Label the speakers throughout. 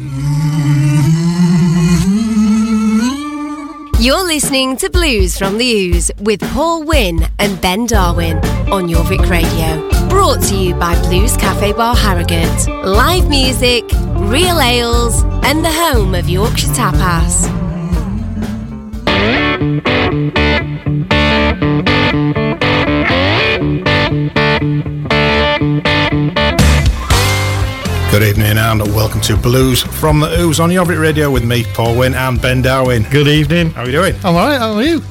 Speaker 1: You're listening to Blues from the Ooze with Paul Wynn and Ben Darwin on Jorvik Radio. Brought to you by Blues Cafe Bar Harrogate. Live music, real ales, and the home of Yorkshire Tapas.
Speaker 2: Evening and welcome to Blues from the Ooze on Jorvik Radio with me, Paul Wynn and Ben Darwin.
Speaker 3: Good evening.
Speaker 2: How are you doing?
Speaker 3: I'm alright, how are you?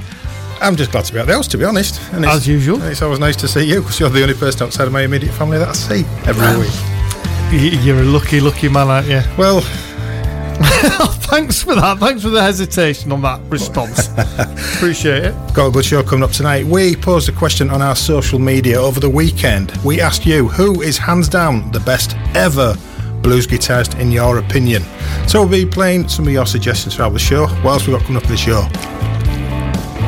Speaker 2: I'm just glad to be at the house, to be honest. And
Speaker 3: As usual.
Speaker 2: It's always nice to see you because you're the only person outside of my immediate family that I see every ah.
Speaker 3: week. You're a lucky, lucky man, aren't you?
Speaker 2: Well,
Speaker 3: Thanks for that. Thanks for the hesitation on that response. Appreciate it.
Speaker 2: got a good show coming up tonight. We posed a question on our social media over the weekend. We asked you who is hands down the best ever blues guitarist in your opinion. So we'll be playing some of your suggestions throughout the show. What else we got coming up for the show?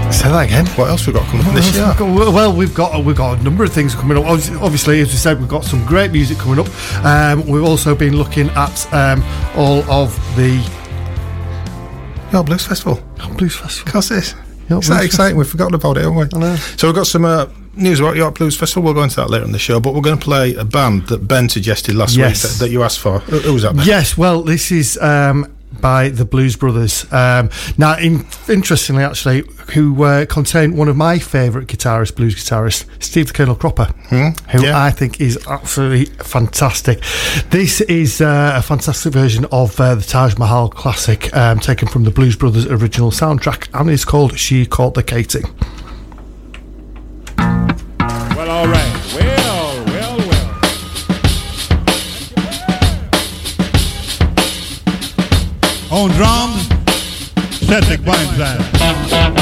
Speaker 3: Say that again.
Speaker 2: What else we got coming up for this show?
Speaker 3: Well, we've got we've got a number of things coming up. Obviously- as we said, we've got some great music coming up. Um, we've also been looking at um, all of the
Speaker 2: York Blues Festival.
Speaker 3: blues festival.
Speaker 2: How's this?
Speaker 3: York
Speaker 2: It's that exciting. We've forgotten about it, haven't we?
Speaker 3: I know.
Speaker 2: So we've got some uh, news about York Blues Festival. We'll go into that later in the show. But we're going to play a band that Ben suggested last
Speaker 3: Yes.
Speaker 2: week that, that you asked for. Who, who was that? Ben?
Speaker 3: Yes, well, this is um, by the Blues Brothers. Um, now, in, interestingly, actually, who uh, contain one of my favourite guitarists, blues guitarist, Steve the Colonel Cropper, who
Speaker 2: yeah.
Speaker 3: I think is absolutely fantastic. This is uh, a fantastic version of uh, the Taj Mahal classic, um, taken from the Blues Brothers original soundtrack, and it's called She Caught the
Speaker 4: Katy. On drums, Cedric Burnside.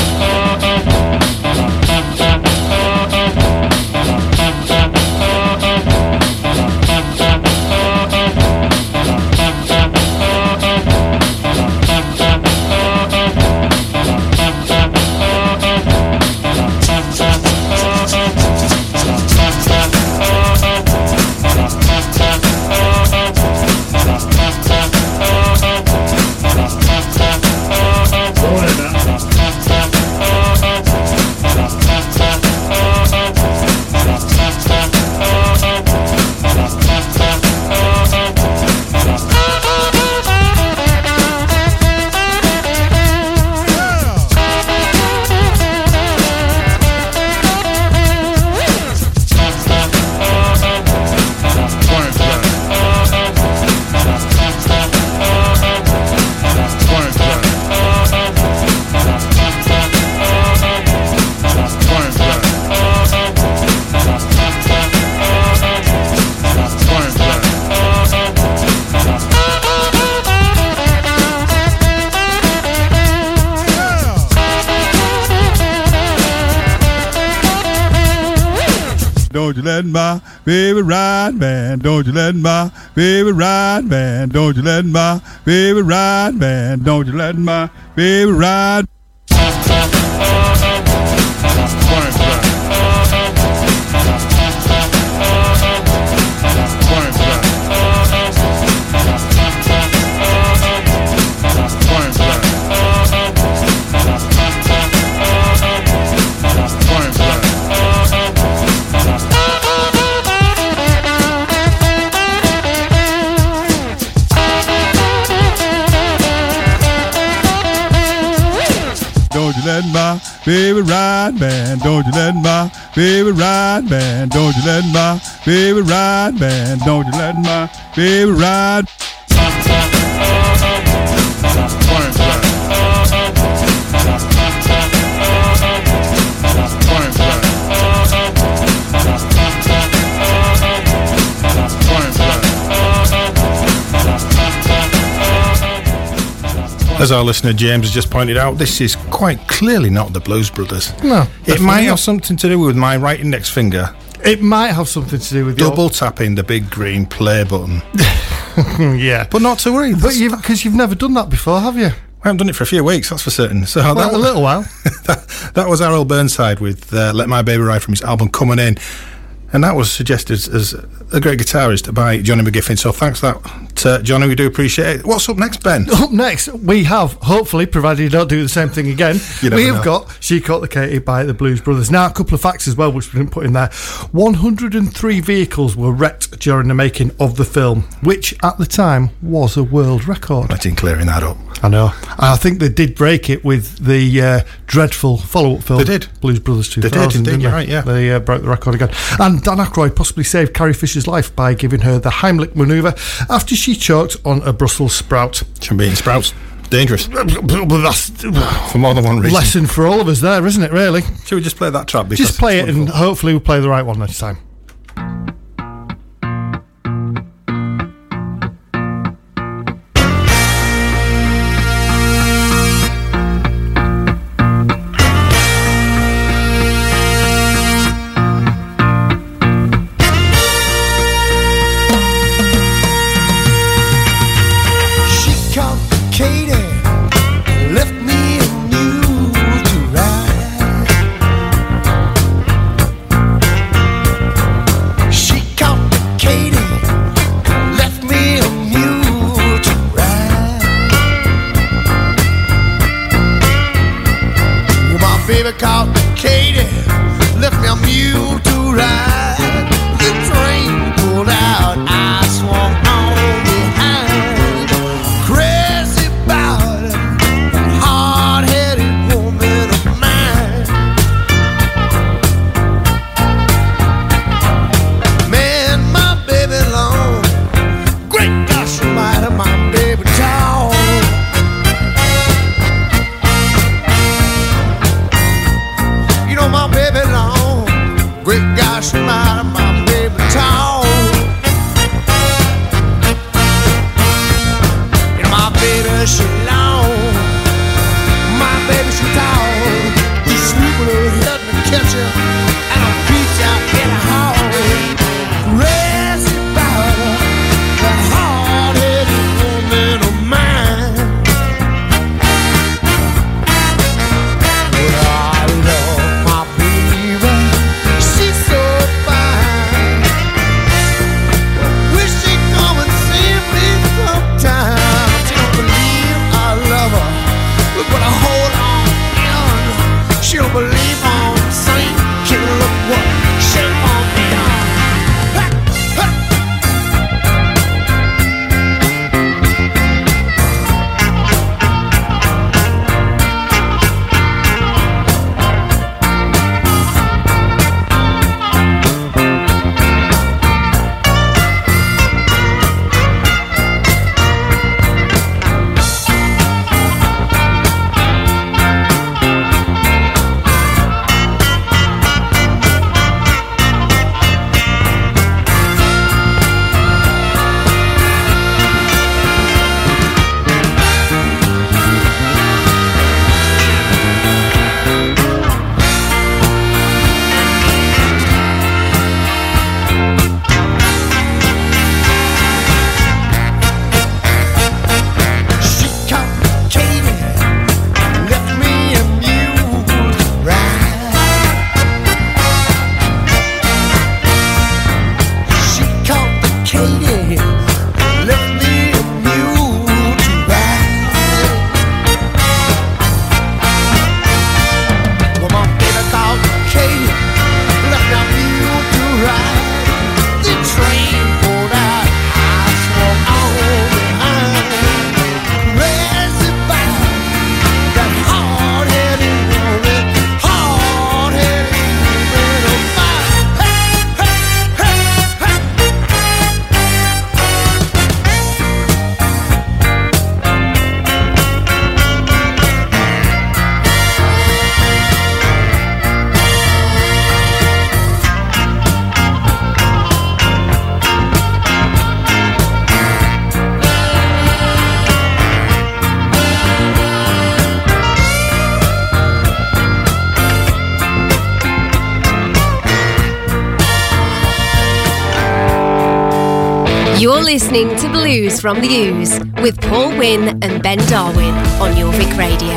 Speaker 4: Don't you let my baby ride, man. Don't you let my baby ride, man. Don't you let my baby ride, man. Don't you let my baby ride. Baby ride, man. Don't you let my baby ride, man. Don't you let my baby ride, man. Don't you let my baby ride.
Speaker 2: As our listener James has just pointed out, this is quite clearly not the Blues Brothers.
Speaker 3: No,
Speaker 2: It might
Speaker 3: not.
Speaker 2: have something to do with my right index finger
Speaker 3: It might have something to do with your-
Speaker 2: double tapping the big green play button.
Speaker 3: yeah.
Speaker 2: But not to worry.
Speaker 3: But you've because you've never done that before, have you?
Speaker 2: I haven't done it for a few weeks, that's for certain. So
Speaker 3: Well,
Speaker 2: that,
Speaker 3: a little while.
Speaker 2: that, that was R.L. Burnside with uh, Let My Baby Ride from his album Coming In. And that was suggested as a great guitarist by Johnny McGiffin. So thanks that, uh, Johnny. We do appreciate it. What's up next, Ben?
Speaker 5: Up next, we have, hopefully, provided you don't do the same thing again, we have
Speaker 2: know.
Speaker 5: got She Caught the Katy by the Blues Brothers. Now, a couple of facts as well, which we didn't put in there. 103 vehicles were wrecked during the making of the film, which at the time was a world record.
Speaker 2: Letting clearing that up.
Speaker 5: I know. I think they did break it with the uh, dreadful follow-up film.
Speaker 2: They did.
Speaker 5: Blues Brothers 2000.
Speaker 2: did, indeed,
Speaker 5: didn't they?
Speaker 2: right, yeah.
Speaker 5: They uh, broke the record again. And Dan Aykroyd possibly saved Carrie Fisher's life by giving her the Heimlich manoeuvre after she choked on a Brussels sprout.
Speaker 2: Eating sprouts. Dangerous.
Speaker 5: That's
Speaker 2: For more than one reason.
Speaker 5: lesson for all of us there, isn't it, really?
Speaker 2: Should we just play that track? Because
Speaker 5: Just play it and hopefully we'll play the right one next time.
Speaker 1: Blues from the Ooze with Paul Wynn and Ben Darwin on Jorvik Radio.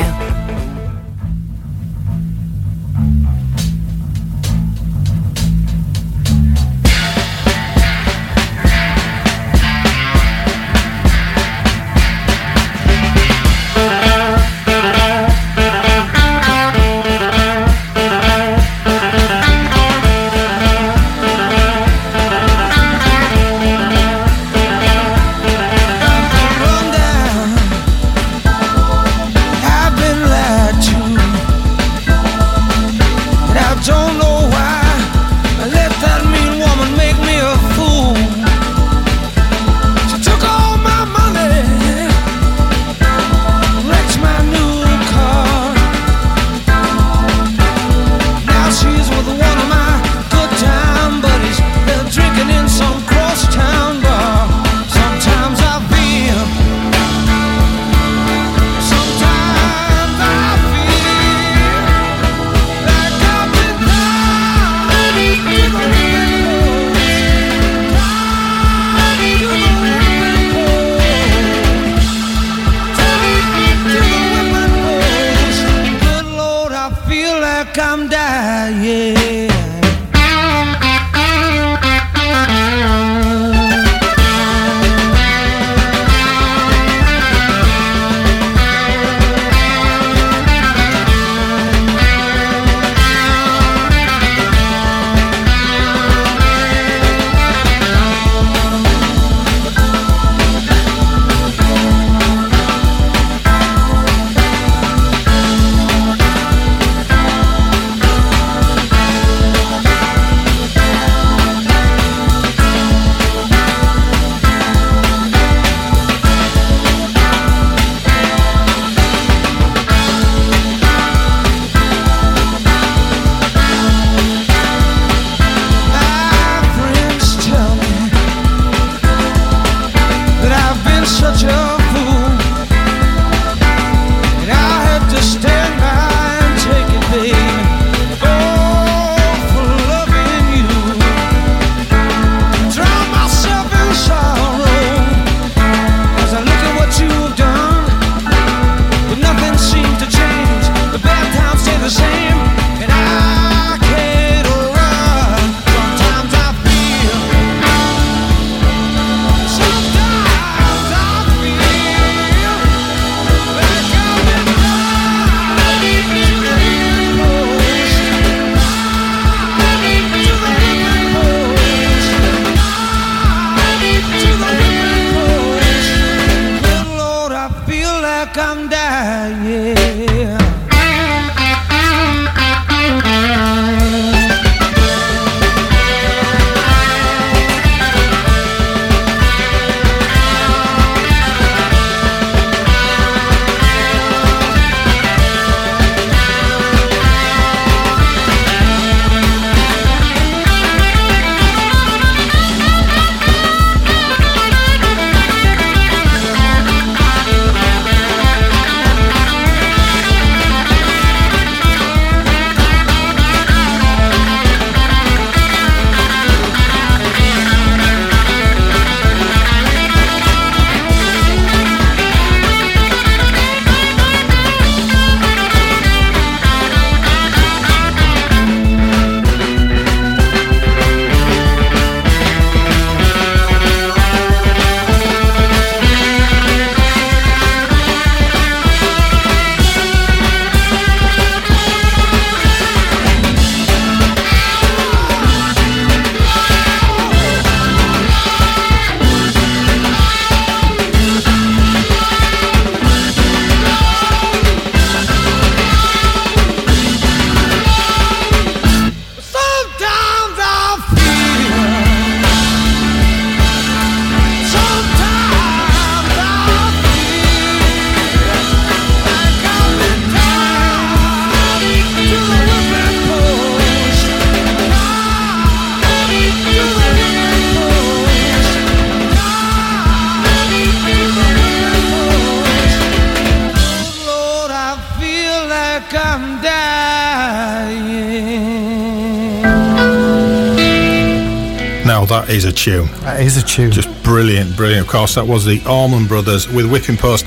Speaker 2: Tune.
Speaker 3: That is a tune.
Speaker 2: Just brilliant, brilliant. Of course, that was the Allman Brothers with Whipping Post.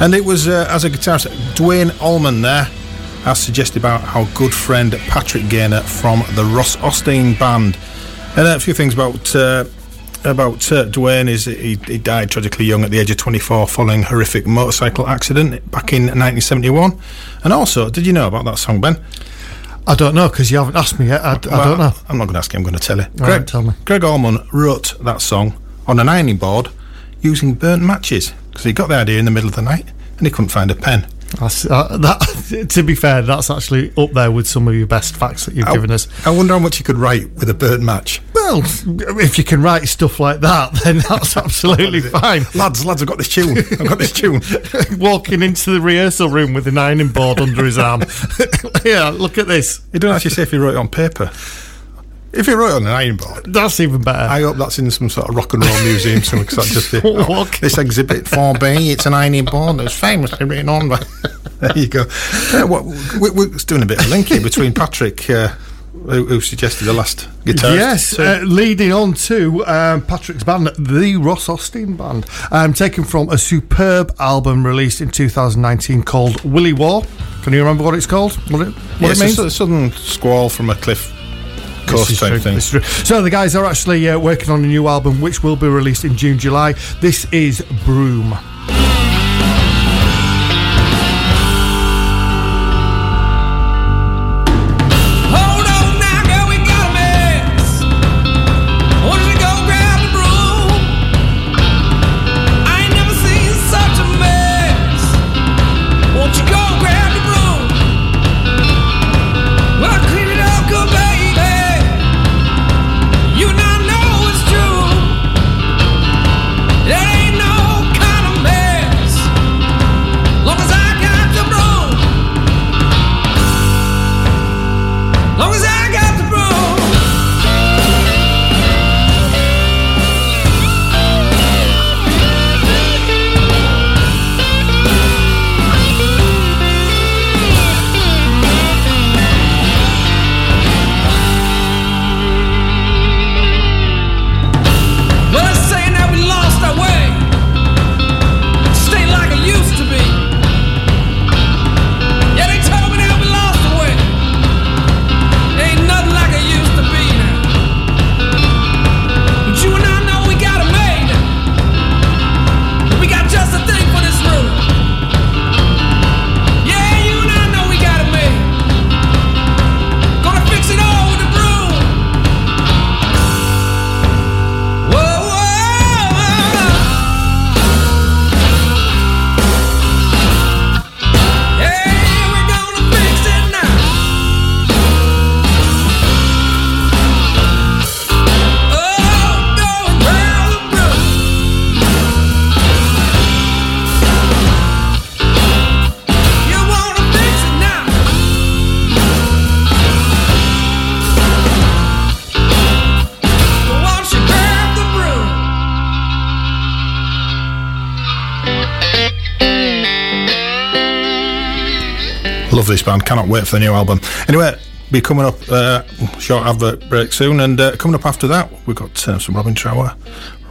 Speaker 2: And it was, uh, as a guitarist, Duane Allman there, as suggested about our good friend Patrick Gaynor from the Ross Austin Band. And a few things about uh, about uh, Duane is he, he died tragically young at the age of 24 following a horrific motorcycle accident back in 1971. And also, did you know about that song, Ben?
Speaker 3: I don't know because you haven't asked me yet. I, I
Speaker 2: Well,
Speaker 3: don't know.
Speaker 2: I'm not going to ask you, I'm going to tell you.
Speaker 3: All right, tell me.
Speaker 2: Gregg Allman wrote that song on an ironing board using burnt matches because he got the idea in the middle of the night and he couldn't find a pen.
Speaker 3: Uh, that, to be fair, that's actually up there with some of your best facts that you've
Speaker 2: I,
Speaker 3: given us.
Speaker 2: I wonder how much you could write with a burnt match.
Speaker 3: Well, if you can write stuff like that, then that's absolutely fine.
Speaker 2: Lads, lads, I've got this tune. I've got this tune.
Speaker 3: Walking into the rehearsal room with an ironing board under his arm. yeah, look at this.
Speaker 2: He don't actually say if he wrote it on paper. If you wrote on an iron board,
Speaker 3: That's even better.
Speaker 2: I hope that's in some sort of rock and roll museum somewhere because that's just it. This exhibit 4B, it's an ironing board. It's famously written on. There you go. Uh, what, we, we're doing a bit of link here between Patrick, uh, who, who suggested the last guitar?
Speaker 3: Yes, uh, leading on to um, Patrick's band, the Ross Austin Band, um, taken from a superb album released in 2019 called Williwaw. Can you remember what it's called? What it, what
Speaker 2: yeah,
Speaker 3: it means?
Speaker 2: a sudden squall from a cliff
Speaker 3: is
Speaker 2: type
Speaker 3: true,
Speaker 2: thing.
Speaker 3: this is true. So the guys are actually uh, working on a new album which will be released in June, July. This is Broom.
Speaker 2: Band. Cannot wait for the new album. Anyway, be coming up uh, short advert break soon, and uh, coming up after that, we've got uh, some Robin Trower,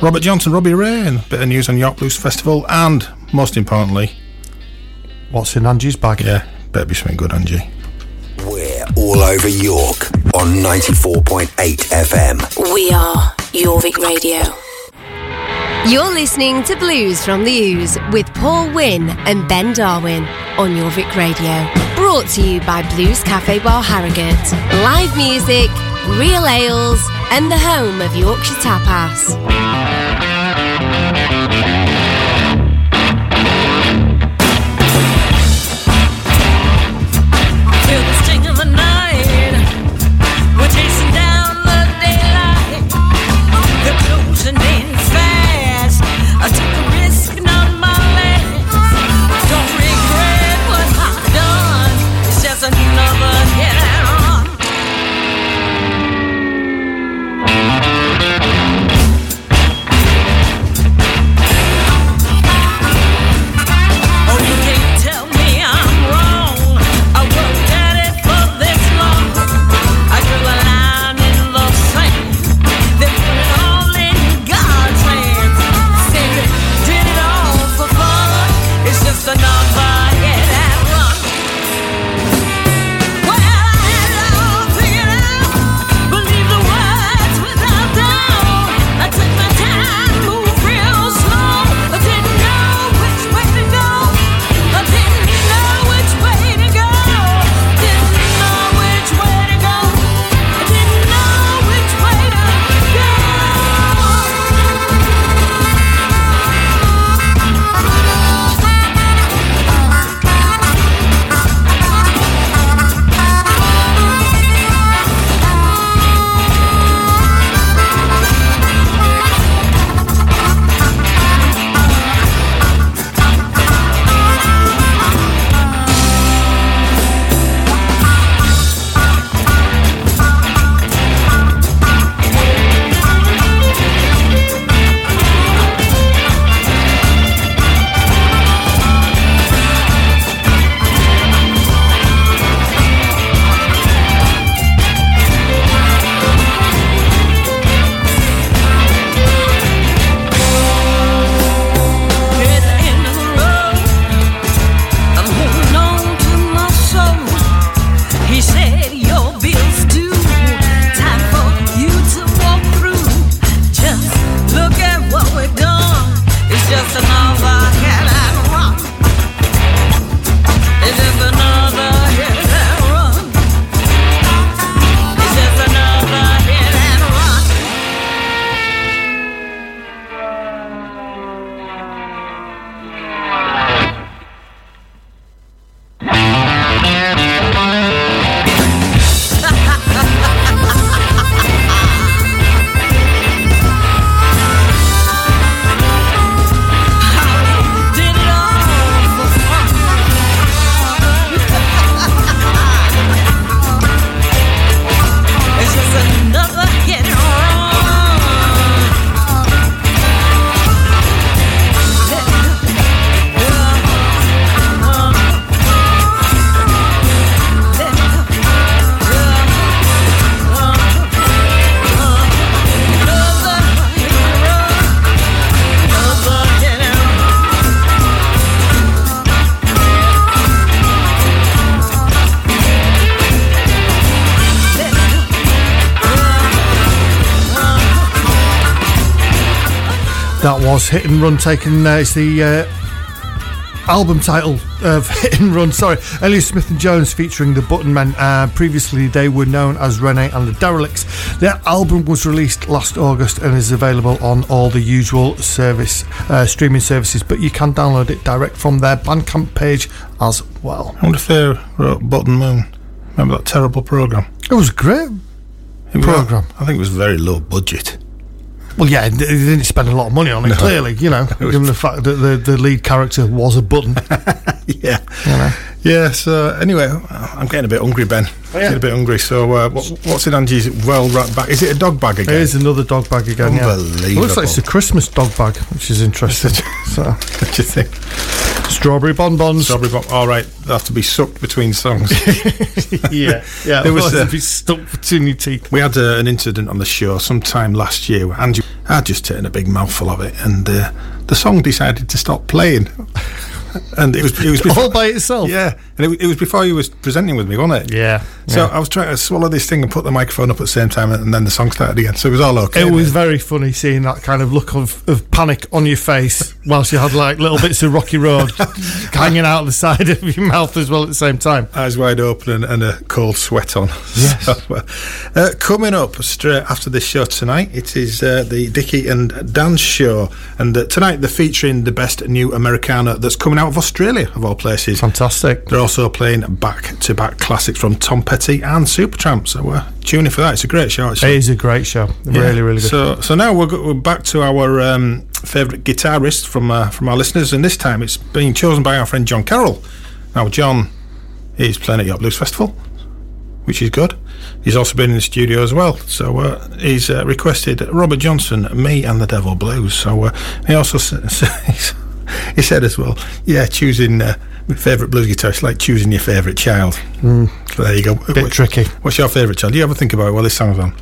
Speaker 2: Robert Johnson, Robbie Rain, bit of news on York Blues Festival, and most importantly,
Speaker 3: What's in Angie's bag?
Speaker 2: yeah, better be something good, Angie.
Speaker 6: We're all over York on 94.8 FM.
Speaker 7: We are Jorvik Radio. You're listening to Blues from the Ooze with Paul Wynn and Ben Darwin on Jorvik Radio. Brought to you by Blues Cafe Bar Harrogate. Live music, real ales, and the home of Yorkshire Tapas.
Speaker 8: Hit and Run
Speaker 3: taken. Uh, it's the uh, album title of Hit and Run. Sorry, Elliot Smith and Jones featuring the Button Men. Uh, previously, they were known as Rene and the Derelicts. Their album was released last August and is available on all the usual service uh, streaming services, but you can download it direct from their Bandcamp page as well.
Speaker 2: I wonder if they wrote Button Moon. Remember that terrible program?
Speaker 3: It was great. Programme.
Speaker 2: I think it was very low budget.
Speaker 3: Well, yeah, they didn't spend a lot of money on it. Clearly, you know, given the fact that the, the lead character was a button.
Speaker 2: Yeah. Yeah, so anyway, I'm getting a bit hungry, Ben.
Speaker 3: yeah.
Speaker 2: Getting a bit hungry. So, uh, what, what's in Angie's well wrapped bag? Is it a dog bag again?
Speaker 3: There's another dog bag again. Yeah. It looks like it's a Christmas dog bag, which is interesting. so,
Speaker 2: what do you think?
Speaker 3: Strawberry bonbons.
Speaker 2: Strawberry Bomb. All right, they have to be sucked between songs.
Speaker 3: yeah, yeah.
Speaker 2: There was, uh,
Speaker 3: it'd be stuck between your teeth.
Speaker 2: we had uh, an incident on the show sometime last year. where Had just taken a big mouthful of it, and uh, the song decided to stop playing. and it was it was before,
Speaker 3: All by itself.
Speaker 2: yeah, and it, it was before you was presenting with me, wasn't it?
Speaker 3: Yeah.
Speaker 2: So
Speaker 3: yeah.
Speaker 2: I was trying to swallow this thing and put the microphone up at the same time, and then the song started again. So it was all okay.
Speaker 3: It was
Speaker 2: then.
Speaker 3: very funny seeing that kind of look of, of panic on your face whilst you had like little bits of Rocky Road hanging out the side of your mouth as well at the same time.
Speaker 2: eyes wide open and, and a cold sweat on.
Speaker 3: Yes.
Speaker 2: So, uh, uh, coming up straight after this show tonight, it is uh, the Dickie and Dan show, and uh, tonight they're featuring the best new Americana that's coming out of Australia, of all places.
Speaker 3: Fantastic.
Speaker 2: They're also playing back-to-back classics from Tom Petty and Supertramp, so tune in for that. It's a great show.
Speaker 3: It
Speaker 2: Actually.
Speaker 3: is a great show.
Speaker 2: Yeah.
Speaker 3: Really, really good.
Speaker 2: So, so now we're, go- we're back to our um, favourite guitarist from uh, from our listeners, and this time it's being chosen by our friend John Carroll. Now, John is playing at York Blues Festival, which is good. He's also been in the studio as well. So uh, he's uh, requested Robert Johnson, Me and the Devil Blues. So uh, he also s- s- he said as well, yeah, choosing uh, my favourite blues guitarist like choosing your favourite child. So there you go.
Speaker 3: Bit tricky.
Speaker 2: What's your favourite child? Do you ever think about it while this song's on?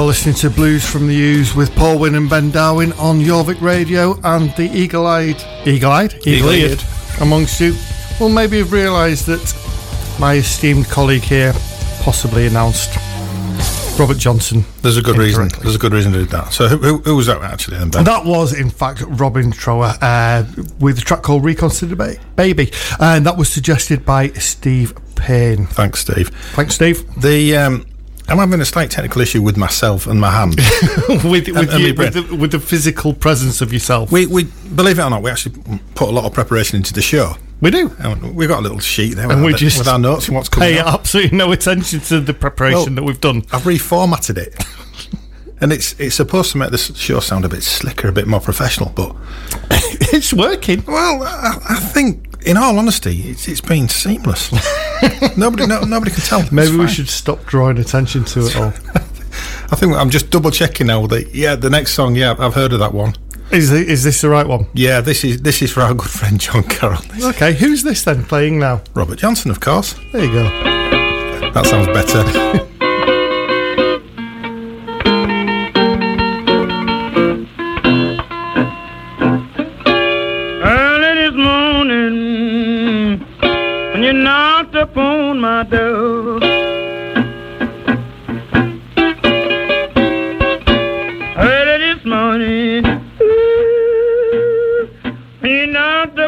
Speaker 3: You're listening to Blues from the Ooze with Paul Wynn and Ben Darwin on Jorvik Radio and the eagle-eyed, eagle-eyed, eagle-eared
Speaker 2: Eagle-eared.
Speaker 3: amongst you will maybe you've realised that my esteemed colleague here possibly announced Robert Johnson.
Speaker 2: There's a good reason. There's a good reason to do that. So who, who, who was that actually then, Ben?
Speaker 3: That was, in fact, Robin Trower uh, with a track called Reconsider Ba- Baby, and that was suggested by Steve Payne.
Speaker 2: Thanks, Steve.
Speaker 3: Thanks, Steve.
Speaker 2: The um, I'm having a slight technical issue with myself and my hand.
Speaker 3: with with,
Speaker 2: and
Speaker 3: you, with, the, with the physical presence of yourself.
Speaker 2: we, we believe it or not, we actually put a lot of preparation into the show.
Speaker 3: We do.
Speaker 2: And We've got a little sheet there
Speaker 3: And
Speaker 2: with,
Speaker 3: we just
Speaker 2: with our notes and what's coming
Speaker 3: Pay
Speaker 2: up.
Speaker 3: absolutely no attention to the preparation
Speaker 2: Well,
Speaker 3: that we've done.
Speaker 2: I've reformatted it. And it's it's supposed to make this show sound a bit slicker, a bit more professional. But
Speaker 3: it's working.
Speaker 2: well, I, I think, in all honesty, it's, it's been seamless. nobody, no, nobody can tell.
Speaker 3: Maybe we should stop drawing attention to it all.
Speaker 2: I think I'm just double checking now. That yeah, the next song, yeah, I've heard of that one.
Speaker 3: Is it, is this the right one?
Speaker 2: Yeah, this is this is for our good friend John Carroll.
Speaker 3: Okay, who's this then playing now?
Speaker 2: Robert Johnson, of course.
Speaker 3: There you go.
Speaker 2: That sounds better.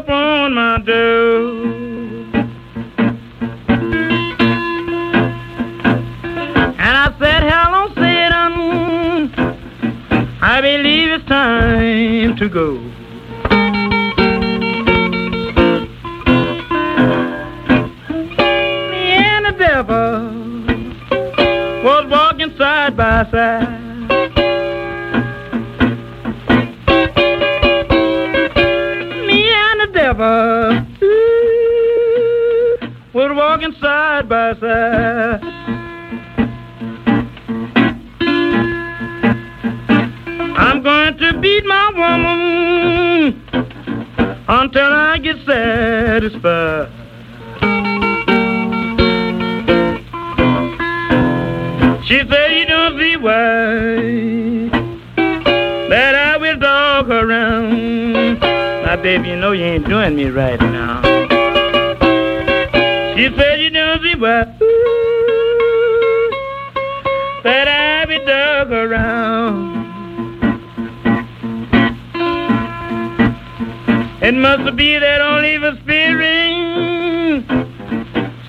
Speaker 9: upon my door. And I said, hello, Satan. I believe it's time to go. Me and the devil was walking side by side. I'm going to beat my woman until I get satisfied. She said you don't see why that I will dog around. Now, baby, you know you ain't doing me right now. Why ooh, that I dog her around. It must be that evil spirit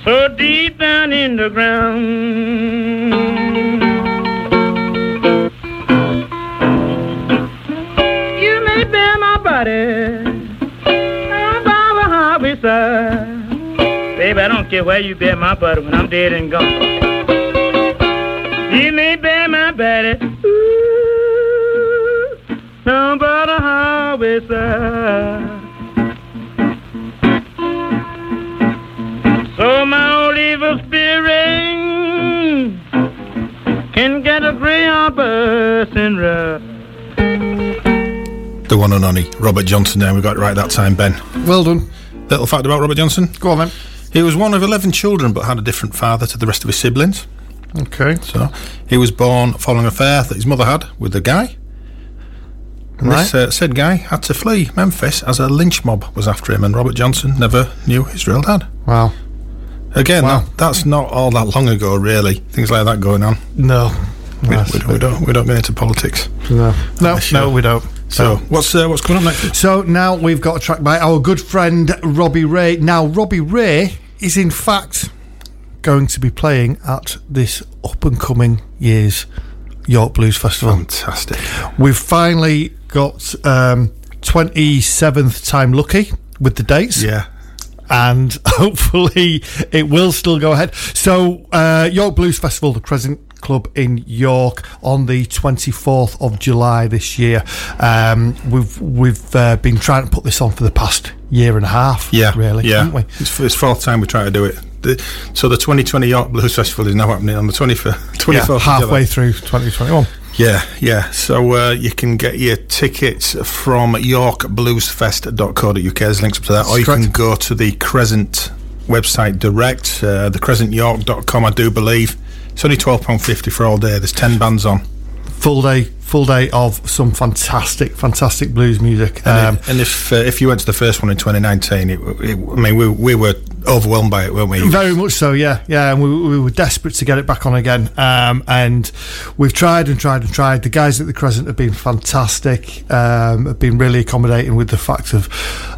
Speaker 9: so deep down in the ground. Care where you bear my body when I'm dead and gone. You may bear my body ooh, down by the highway side. So my old evil spirit can get a greyhound bus and ride.
Speaker 2: the one and only Robert Johnson. There, we got it right that time, Ben.
Speaker 3: Well done.
Speaker 2: Little fact about Robert Johnson:
Speaker 3: Go on then.
Speaker 2: He was one of eleven children, but had a different father to the rest of his siblings.
Speaker 3: Okay.
Speaker 2: So he was born following an affair that his mother had with a guy. And this uh, said guy had to flee Memphis as a lynch mob was after him, and Robert Johnson never knew his real dad.
Speaker 3: Wow.
Speaker 2: Again,
Speaker 3: Wow.
Speaker 2: that, that's not all that long ago, really. Things like that going on.
Speaker 3: No.
Speaker 2: We, we, don't- we don't we don't get into politics.
Speaker 3: no. No, no, we don't.
Speaker 2: So what's uh, what's coming up next?
Speaker 3: So now we've got a track by our good friend Robbie Ray. Now, Robbie Ray is in fact going to be playing at this up and coming year's York Blues Festival.
Speaker 2: Fantastic.
Speaker 3: We've finally got um, 27th time lucky with the dates.
Speaker 2: Yeah.
Speaker 3: and hopefully it will still go ahead. So, uh, York Blues Festival, the Crescent Club in York, on the 24th of July this year. Um, we've we've uh, been trying to put this on for the past year and a half.
Speaker 2: Yeah,
Speaker 3: really,
Speaker 2: yeah.
Speaker 3: haven't we?
Speaker 2: It's, it's fourth time we try to do it. The, so the 2020 York Blues Festival is now happening on the 24th. 24th
Speaker 3: Yeah, halfway through 2021.
Speaker 2: Yeah, yeah. So uh, you can get your tickets from yorkbluesfest.co.uk. There's links up to that. Or you can go to the Crescent website direct, uh, thecrescentyork.com, I do believe. It's only £12.50 for all day. There's 10 bands on.
Speaker 3: Full day, full day of some fantastic, fantastic blues music. Um,
Speaker 2: and if uh, if you went to the first one in 2019, it, it, I mean, we, we were overwhelmed by it, weren't we?
Speaker 3: Very much so, yeah, yeah. And we, we were desperate to get it back on again. Um, and we've tried and tried and tried. The guys at the Crescent have been fantastic. Um, have been really accommodating with the fact of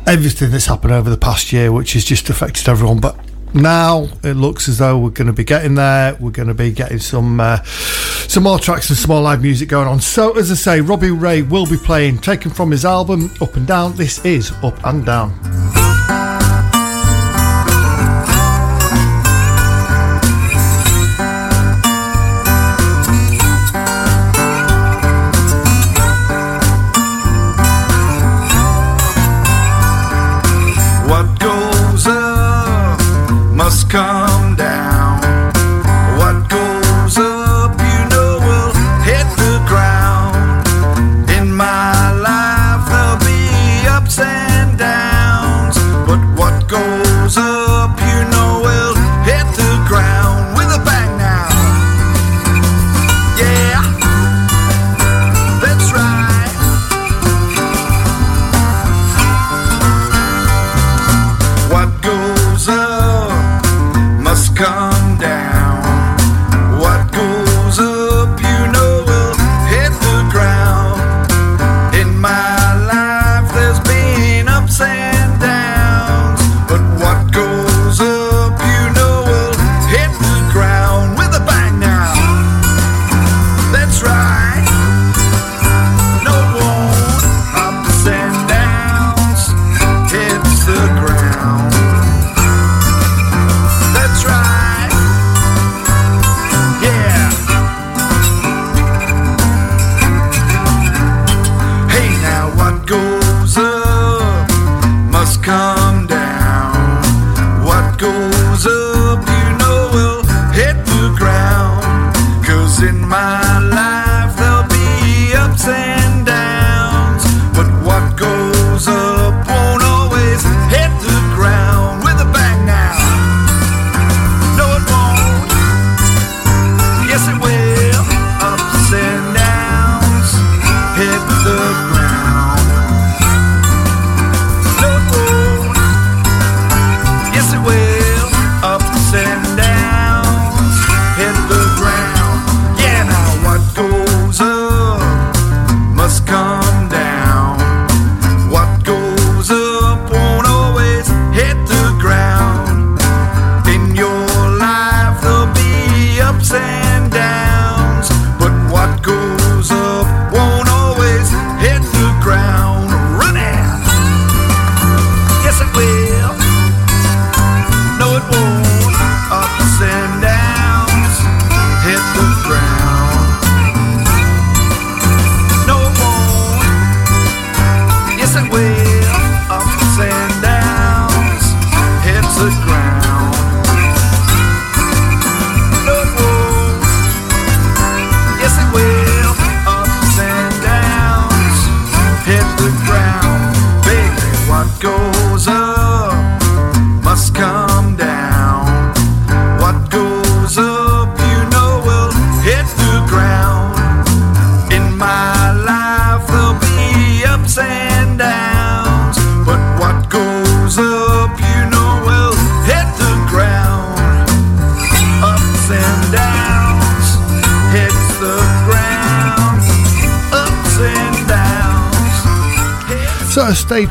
Speaker 3: everything that's happened over the past year, which has just affected everyone. But now it looks as though we're going to be getting there. We're going to be getting some uh, some more tracks and some more live music going on. So, as I say, Robbie Ray will be playing, taken from his album Up and Down. This is Up and Down.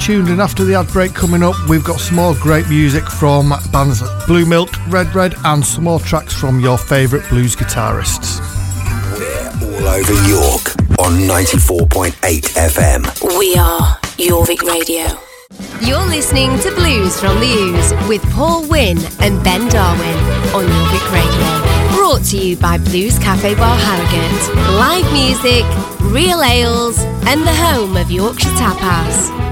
Speaker 3: Tuned, and after the ad break coming up, we've got some more great music from bands like Blue Milk, Red Red, and some more tracks from your favourite blues guitarists.
Speaker 6: We're all over York on 94.8 FM.
Speaker 1: We are Jorvik Radio. You're listening to Blues from the Ooze with Paul Wynn and Ben Darwin on Jorvik Radio. Brought to you by Blues Cafe Bar Harrogate. Live music, real ales, and the home of Yorkshire Tapas.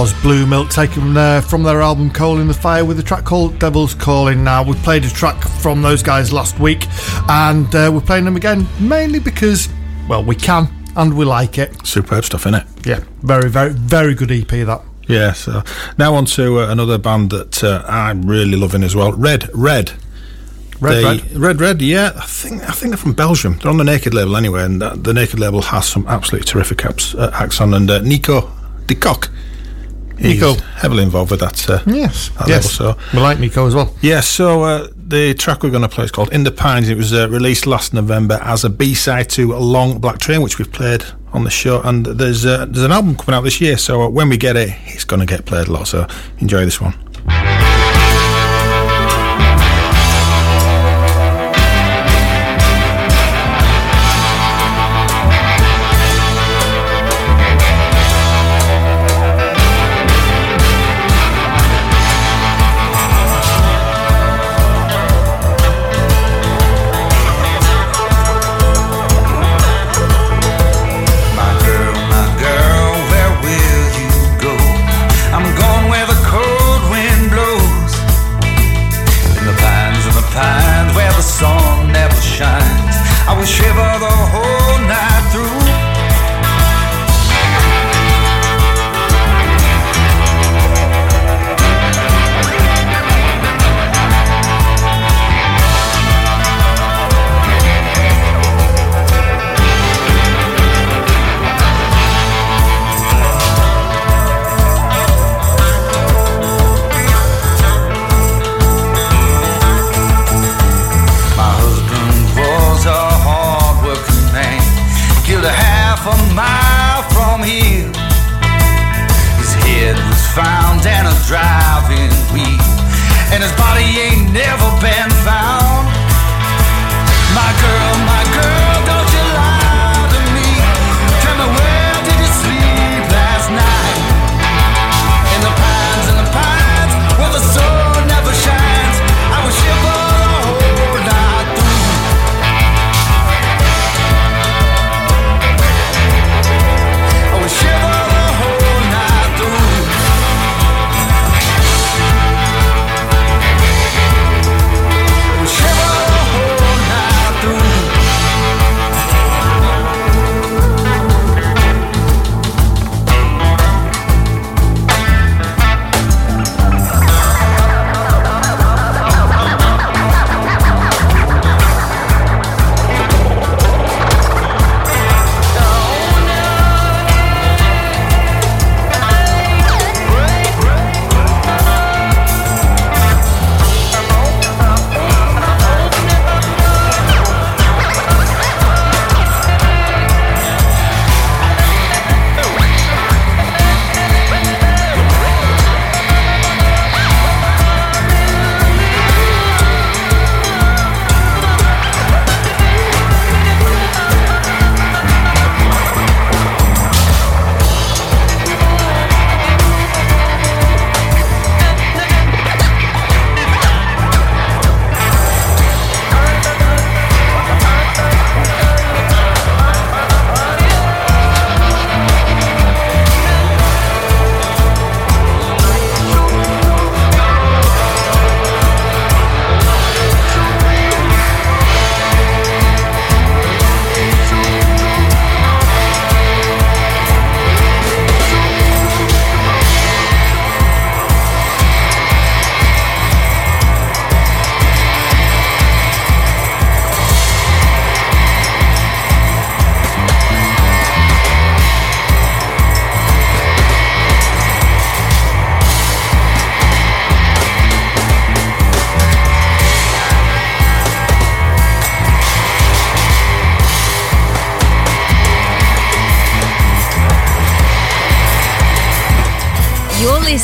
Speaker 3: Was Blue Milk taken uh, from their album Coal in the Fire with a track called Devil's Calling. Now, we played a track from those guys last week and uh, we're playing them again mainly because, well, we can and we like it.
Speaker 10: Superb stuff, innit?
Speaker 3: Yeah, very, very, very good EP that.
Speaker 10: Yeah, so now on to uh, another band that uh, I'm really loving as well. Red Red.
Speaker 3: Red
Speaker 10: They-
Speaker 3: Red?
Speaker 10: Red Red, yeah. I think I think they're from Belgium. They're on the Naked label anyway, and the Naked label has some absolutely terrific acts, uh, acts on. And uh, Nico De Kock,
Speaker 3: Nico.
Speaker 10: heavily involved with that. Uh,
Speaker 3: Yes,
Speaker 10: that
Speaker 3: yes.
Speaker 10: label, so
Speaker 3: We like Nico as well.
Speaker 10: yeah, so uh, the track we're going to play is called In the Pines. It was uh, released last November as a B side to "A Long Black Train, which we've played on the show. And there's uh, there's an album coming out this year, so uh, when we get it, it's going to get played a lot. So enjoy this one.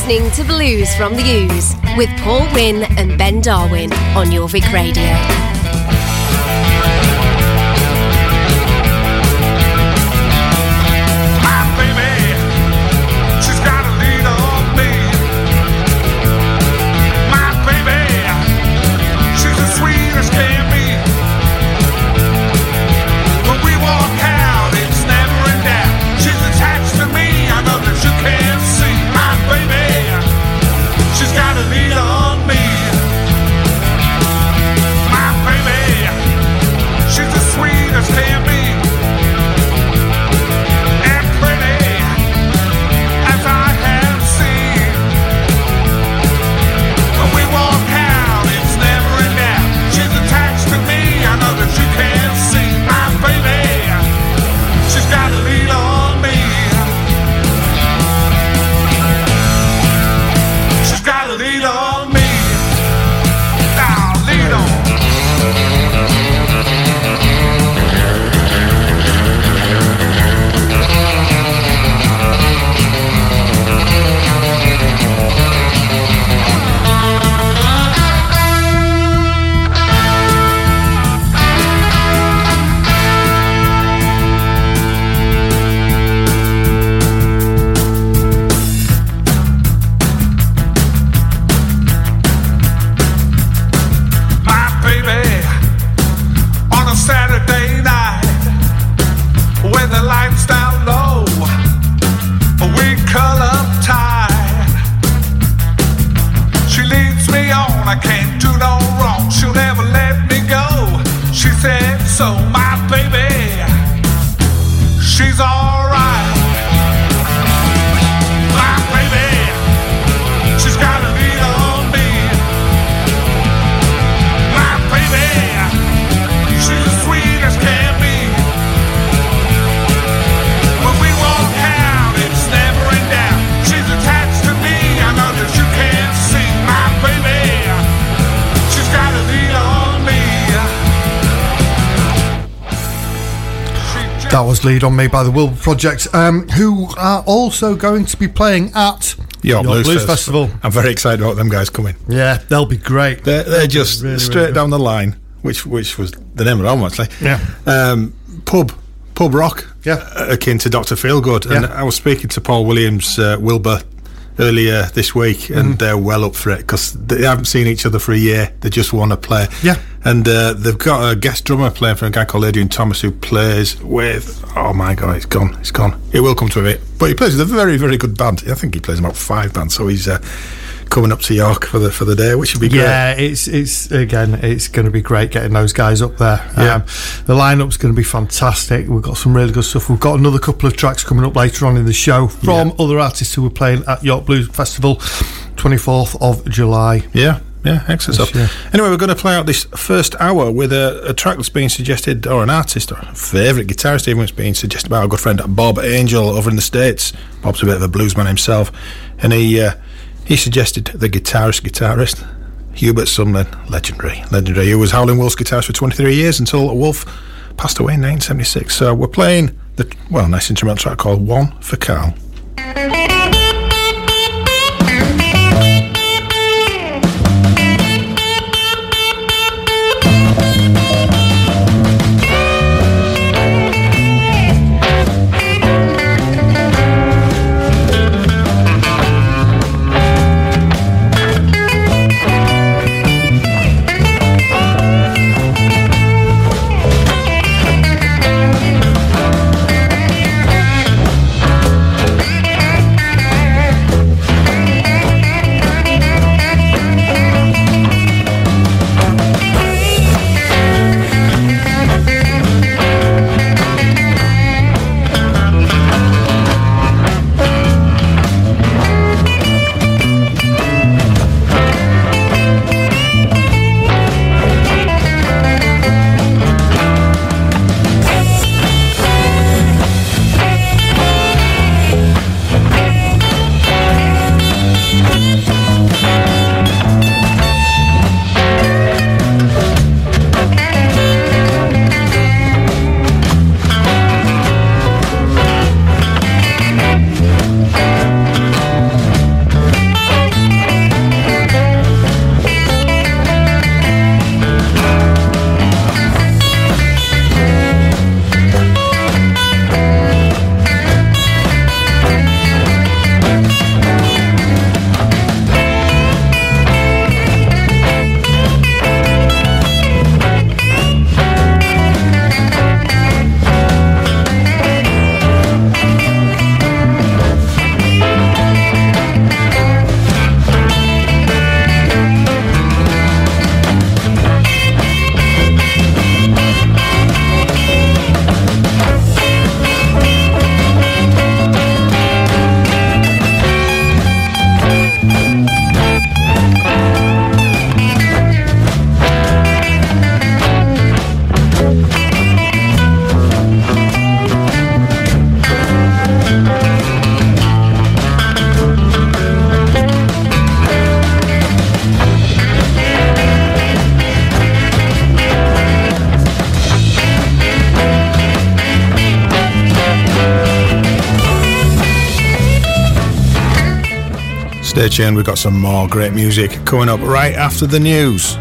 Speaker 11: Listening to Blues from the Ooze with Paul Wynn and Ben Darwin on Jorvik Radio.
Speaker 3: Was Lead on Me by the Wilbur Project, um, who are also going to be playing at
Speaker 2: York, Blues, Fest.
Speaker 3: Festival.
Speaker 2: I'm very excited about them guys coming.
Speaker 3: Yeah, they'll be great.
Speaker 2: They're, they're just
Speaker 3: really,
Speaker 2: straight
Speaker 3: really
Speaker 2: down the line, which which was the name of the album actually.
Speaker 3: Yeah.
Speaker 2: Um, pub pub rock.
Speaker 3: Yeah.
Speaker 2: uh, Akin to Doctor Feelgood, and
Speaker 3: Yeah.
Speaker 2: I was speaking to Paul Williams, uh, Wilbur, earlier this week, and
Speaker 3: Mm.
Speaker 2: they're well up for it because they haven't seen each other for a year. They just want to play.
Speaker 3: Yeah.
Speaker 2: And uh, they've got a guest drummer playing for a guy called Adrian Thomas who plays with. Oh my God, it's gone. It's gone. It will come to a bit, but he plays with a very very good band. I think he plays about five bands, so he's. Uh, Coming up to York for the for the day, which should be great.
Speaker 3: Yeah, it's it's again, it's going to be great getting those guys up there.
Speaker 2: Yeah.
Speaker 3: Um, the lineup's going to be fantastic. We've got some really good stuff. We've got another couple of tracks coming up later on in the show from other artists who were playing at York Blues Festival, twenty fourth of July.
Speaker 2: Yeah, yeah, excellent stuff. Anyway, we're going to play out this first hour with a, a track that's being suggested, or an artist, or a favourite guitarist even, that's being suggested by our good friend Bob Angel over in the States. Bob's a bit of a bluesman himself, and he uh, he suggested the guitarist guitarist. Hubert Sumlin, legendary, legendary. He was Howlin' Wolf's guitarist for 23 years until Wolf passed away in 1976. So we're playing the, well, nice instrumental track called One for Carl. We've got some more great music coming up right after the news.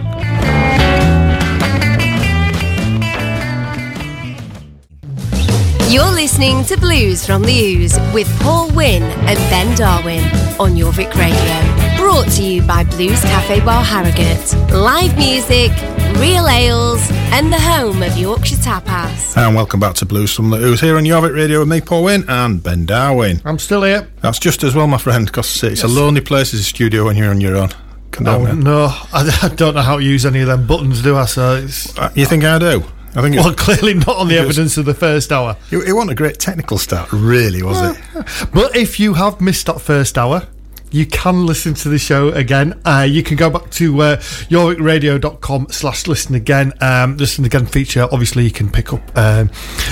Speaker 1: You're listening to Blues from the Ooze with Paul Wynn and Ben Darwin on Jorvik Radio. Brought to you by Blues Cafe Bar Harrogate. Live music, real ales, and the home of Yorkshire Tapas.
Speaker 2: And welcome back to Blues from the Ooze here on Jorvik Radio with me, Paul Wynn, and Ben Darwin.
Speaker 3: I'm still here.
Speaker 2: That's just as well, my friend, because it's a lonely place as a studio when you're on your own. Can
Speaker 3: Oh,
Speaker 2: I-
Speaker 3: no, I, I don't know how to use any of them buttons, do I? So it's,
Speaker 2: Uh, You think I do? I think
Speaker 3: well,
Speaker 2: it,
Speaker 3: clearly not on the
Speaker 2: Because-
Speaker 3: evidence of the first hour.
Speaker 2: it, it wasn't a great technical start, really, was it?
Speaker 3: But if you have missed that first hour, you can listen to the show again. Uh, you can go back to uh, jorvikradio.com slash listen again. Um, listen again feature. Obviously, you can pick up um,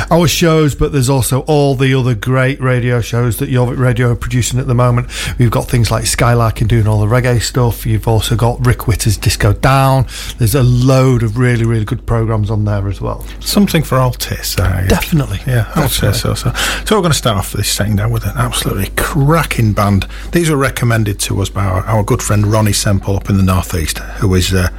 Speaker 3: our shows, but there's also all the other great radio shows that Jorvik Radio are producing at the moment. We've got things like Skylarkin doing all the reggae stuff. You've also got Rick Witter's Disco Down. There's a load of really, really good programs on there as well.
Speaker 2: Something for all tastes. Uh,
Speaker 3: Definitely.
Speaker 2: Yeah, I would say so, so. So we're going to start off this setting down with an absolutely cracking band. These were recommended to us by our, our good friend Ronnie Semple up in the northeast, who is uh,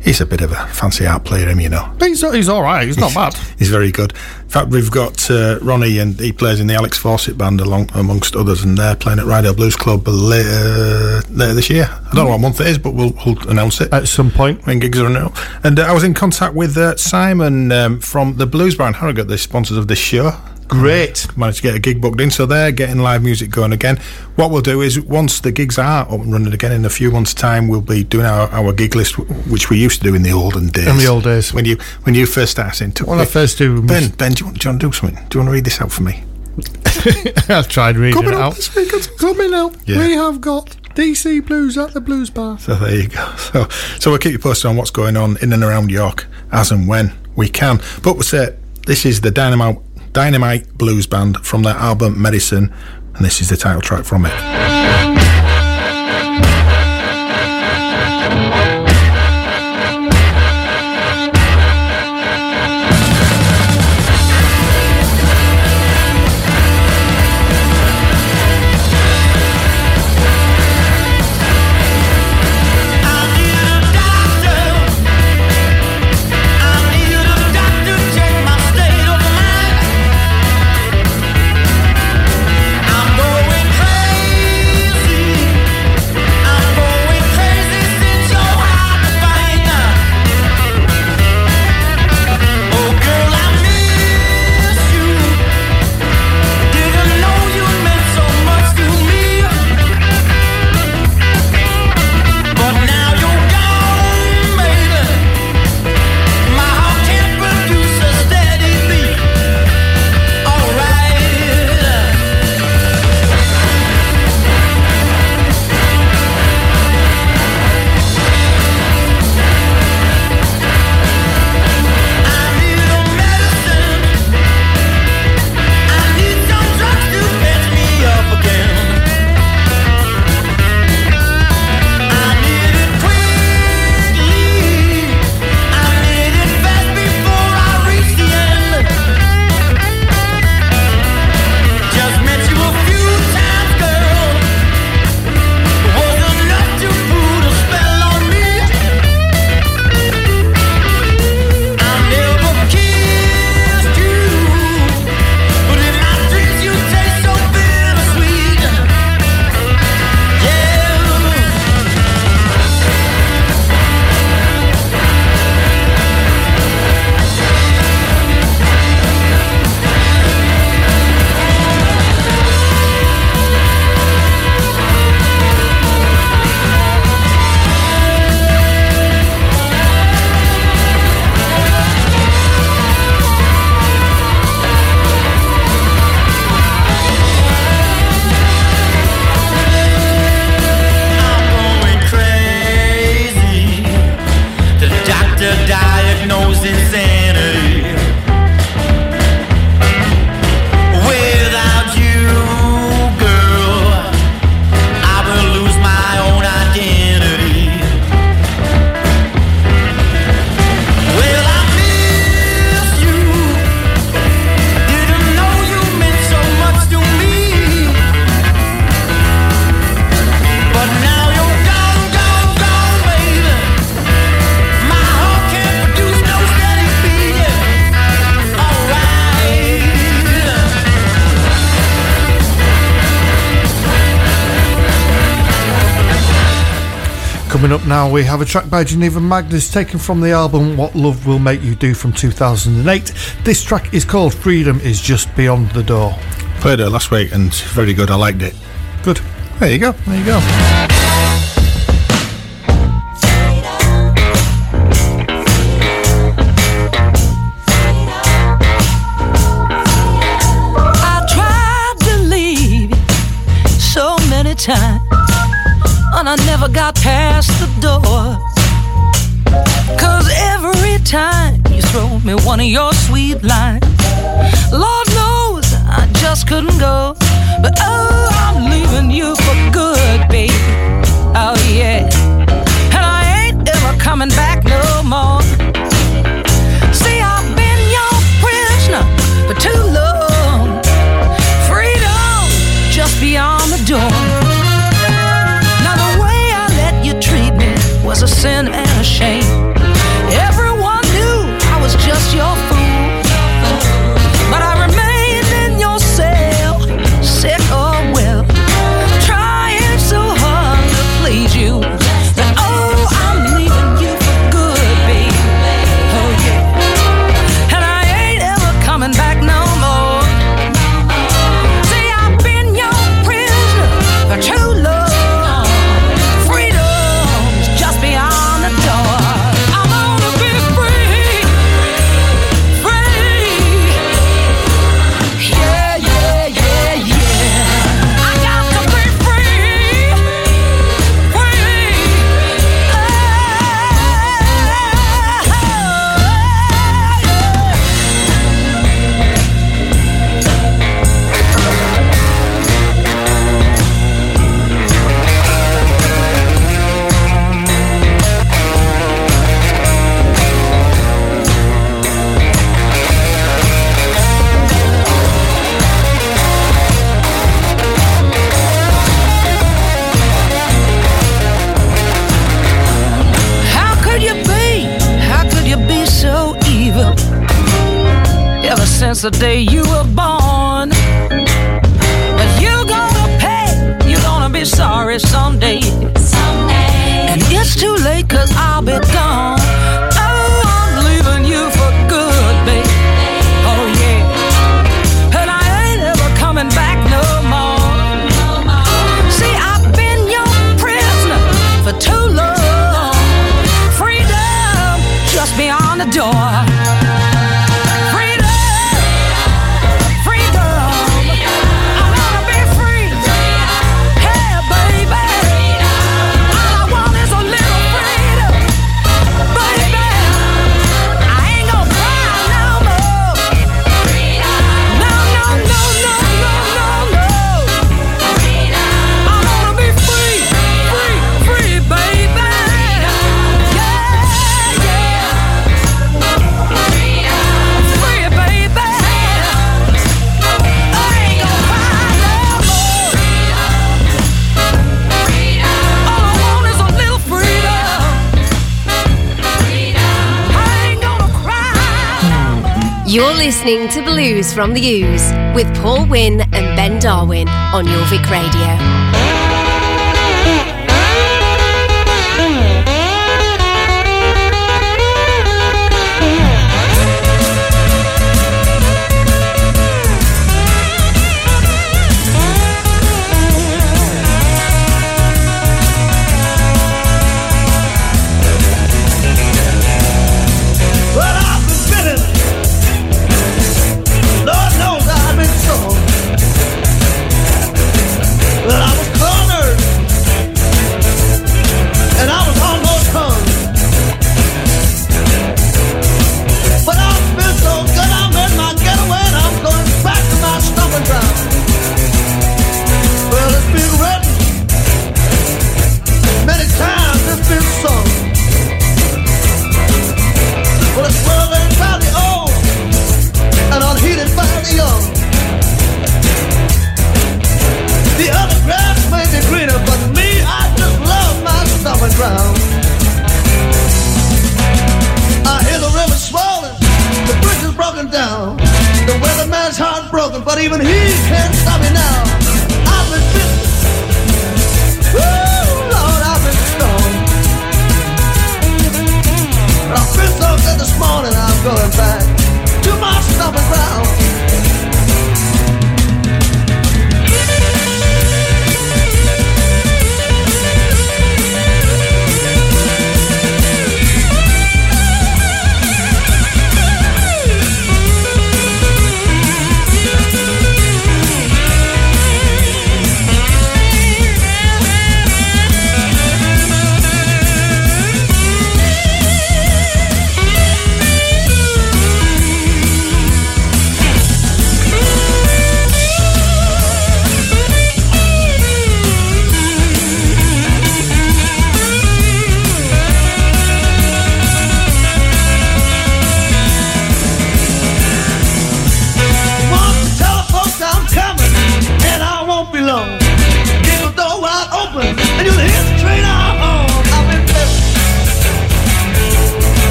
Speaker 2: he's a bit of a fancy art player, him, you know.
Speaker 3: He's, he's all right. He's not bad.
Speaker 2: He's very good. In fact, we've got uh, Ronnie, and he plays in the Alex Fawcett band along amongst others, and they're playing at Ryedale Blues Club later, later this year. I don't know what month it is, but we'll, we'll announce it
Speaker 3: At some point.
Speaker 2: when gigs are announced. And uh, I was in contact with uh, Simon um, from the Blues Bar in Harrogate, the sponsors of this show.
Speaker 3: Great.
Speaker 2: Managed to get a gig booked in, so they're getting live music going again. What we'll do is, once the gigs are up and running again in a few months' time, we'll be doing our, our gig list, which we used to do in the olden days.
Speaker 3: In the old days.
Speaker 2: when you when you first started into
Speaker 3: When I first do,
Speaker 2: Ben, Ben, do you, want, do you want to do something? Do you want to read this out for me?
Speaker 3: I've tried reading
Speaker 2: Coming
Speaker 3: it out.
Speaker 2: this week, it's-
Speaker 3: Coming out,
Speaker 2: Yeah.
Speaker 3: we have got DC Blues at the Blues Bar.
Speaker 2: So there you go. So, so we'll keep you posted on what's going on in and around York as and when we can. But we'll say this is the Dynamite Dynamite Blues Band from their album Medicine, and this is the title track from it.
Speaker 3: have a track by Geneva Magnus taken from the album What Love Will Make You Do from 2008. This track is called Freedom is Just Beyond the Door.
Speaker 2: Played it last week and very good, I liked it.
Speaker 3: Good.
Speaker 2: There you go, there you go.
Speaker 7: one of your sweet lines. Lord knows I just couldn't go, but oh.
Speaker 1: from the Ooze with Paul Wynn and Ben Darwin on Jorvik Radio.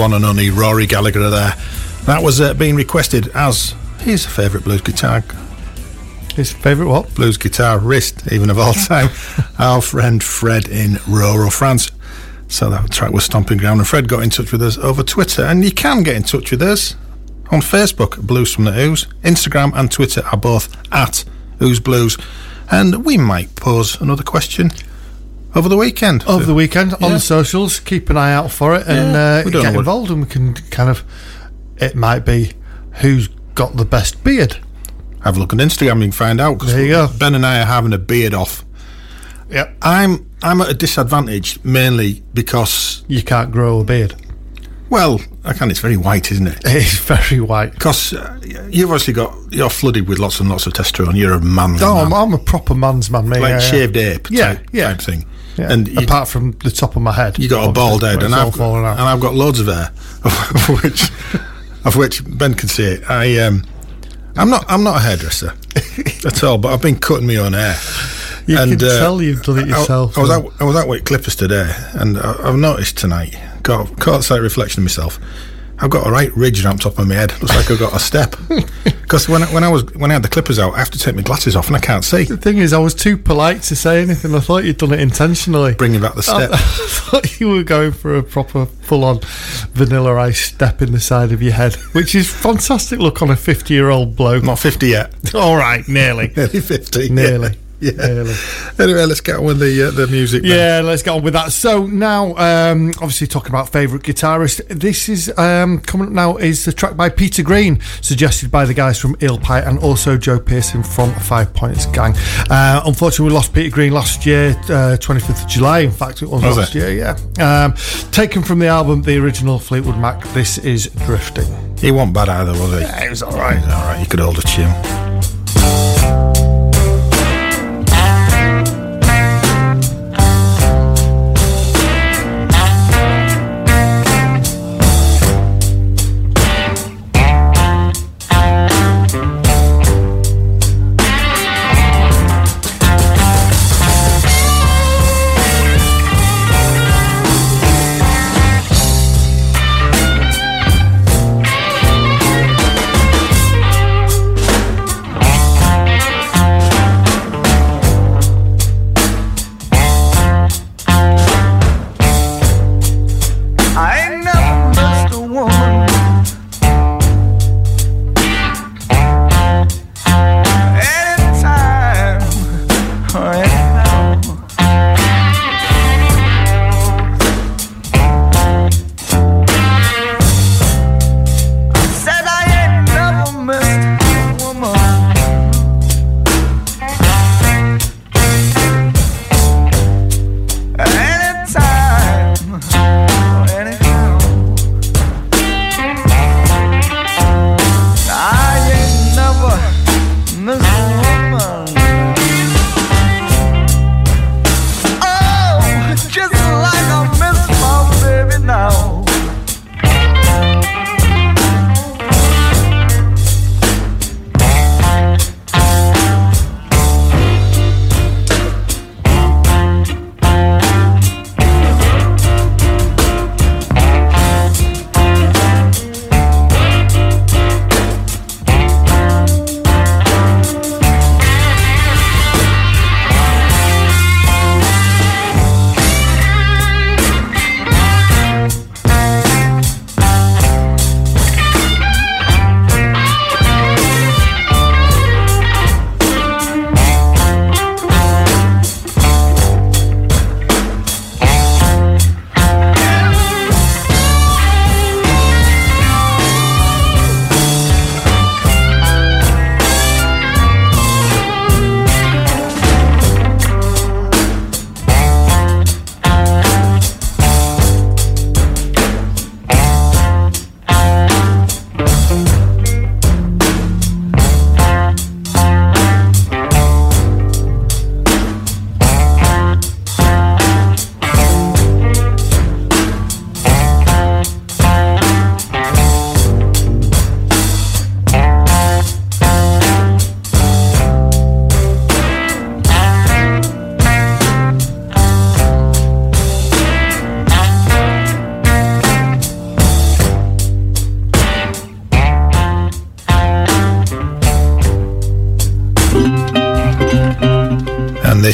Speaker 2: One and only Rory Gallagher there. That was uh, being requested as his favourite blues guitar
Speaker 3: His favourite what?
Speaker 2: blues guitar? guitarist, even of all time, our friend Fred in rural France. So that track was Stomping Ground, and Fred got in touch with us over Twitter. And you can get in touch with us on Facebook, Blues from the Ooze. Instagram and Twitter are both at Ooze Blues. And we might pose another question over the weekend.
Speaker 3: Over the weekend on the socials, keep an eye out for it and
Speaker 2: Yeah,
Speaker 3: uh, get involved, and we can kind of. It might be who's got the best beard.
Speaker 2: Have a look on Instagram, you can find out. 'cause
Speaker 3: There you go.
Speaker 2: Ben and I are having a beard off.
Speaker 3: Yep.
Speaker 2: I'm I'm at a disadvantage mainly because
Speaker 3: You can't grow a beard.
Speaker 2: well, I can. It's very white, isn't it?
Speaker 3: It's very white.
Speaker 2: Because uh, you've obviously got you're flooded with lots and lots of testosterone. You're a man,
Speaker 3: Oh, I'm. I'm a proper man's man, me.
Speaker 2: like
Speaker 3: yeah,
Speaker 2: shaved ape,
Speaker 3: Yeah,
Speaker 2: type,
Speaker 3: yeah.
Speaker 2: type thing.
Speaker 3: Yeah.
Speaker 2: And you,
Speaker 3: apart from the top of my head,
Speaker 2: you got a bald head, and I've
Speaker 3: out.
Speaker 2: and I've got loads of hair, of which of which Ben can see it. I um, I'm not I'm not a hairdresser at all, but I've been cutting my own hair.
Speaker 3: You
Speaker 2: and,
Speaker 3: can
Speaker 2: uh,
Speaker 3: tell you've done it yourself.
Speaker 2: I, was out, I was out with clippers today, and I, I've noticed tonight, got caught sight reflection of myself. I've got a right ridge around top of my head. Looks like I've got a step. Because when I, when I was when I had the clippers out, I have to take my glasses off, and I can't see.
Speaker 3: The thing is, I was too polite to say anything. I thought you'd done it intentionally.
Speaker 2: Bringing back the
Speaker 3: I,
Speaker 2: step.
Speaker 3: I thought you were going for a proper full-on vanilla ice step in the side of your head, which is fantastic look on a fifty-year-old bloke.
Speaker 2: Not fifty yet.
Speaker 3: All right, nearly,
Speaker 2: Nearly fifty.
Speaker 3: nearly,
Speaker 2: Yeah.
Speaker 3: Nearly.
Speaker 2: Anyway, let's get on with the uh, the music. then.
Speaker 3: Yeah, let's get on with that. So now, um, obviously talking about favourite guitarist, this is um, coming up now is the track by Peter Green, suggested by the guys from Eel Pie and also Joe Pearson from Five Points Gang. Uh, unfortunately, we lost Peter Green last year, uh, 25th of July. In fact, it was,
Speaker 2: Was
Speaker 3: last
Speaker 2: it?
Speaker 3: year. Yeah, um, taken from the album, the original Fleetwood Mac. This is Drifting.
Speaker 2: He wasn't bad either, was he?
Speaker 3: Yeah, it was all right.
Speaker 2: He's all right. You could hold a tune.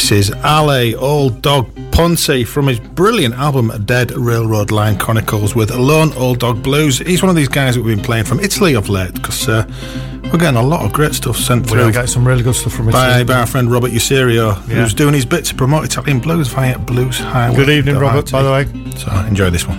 Speaker 12: This is Ale Old Dog Ponce from his brilliant album Dead Railroad Line Chronicles with Lone Old Dog Blues. He's one of these guys that we've been playing from Italy of late because uh, we're getting a lot of great stuff sent
Speaker 3: We're
Speaker 12: through
Speaker 3: We to get some really good stuff from
Speaker 12: by,
Speaker 3: Italy.
Speaker 12: by our friend Robert Userio,
Speaker 3: Yeah.
Speaker 12: who's doing his bit to promote Italian blues via Blues Highway.
Speaker 3: Good evening, Robert, by the way.
Speaker 12: So enjoy this one.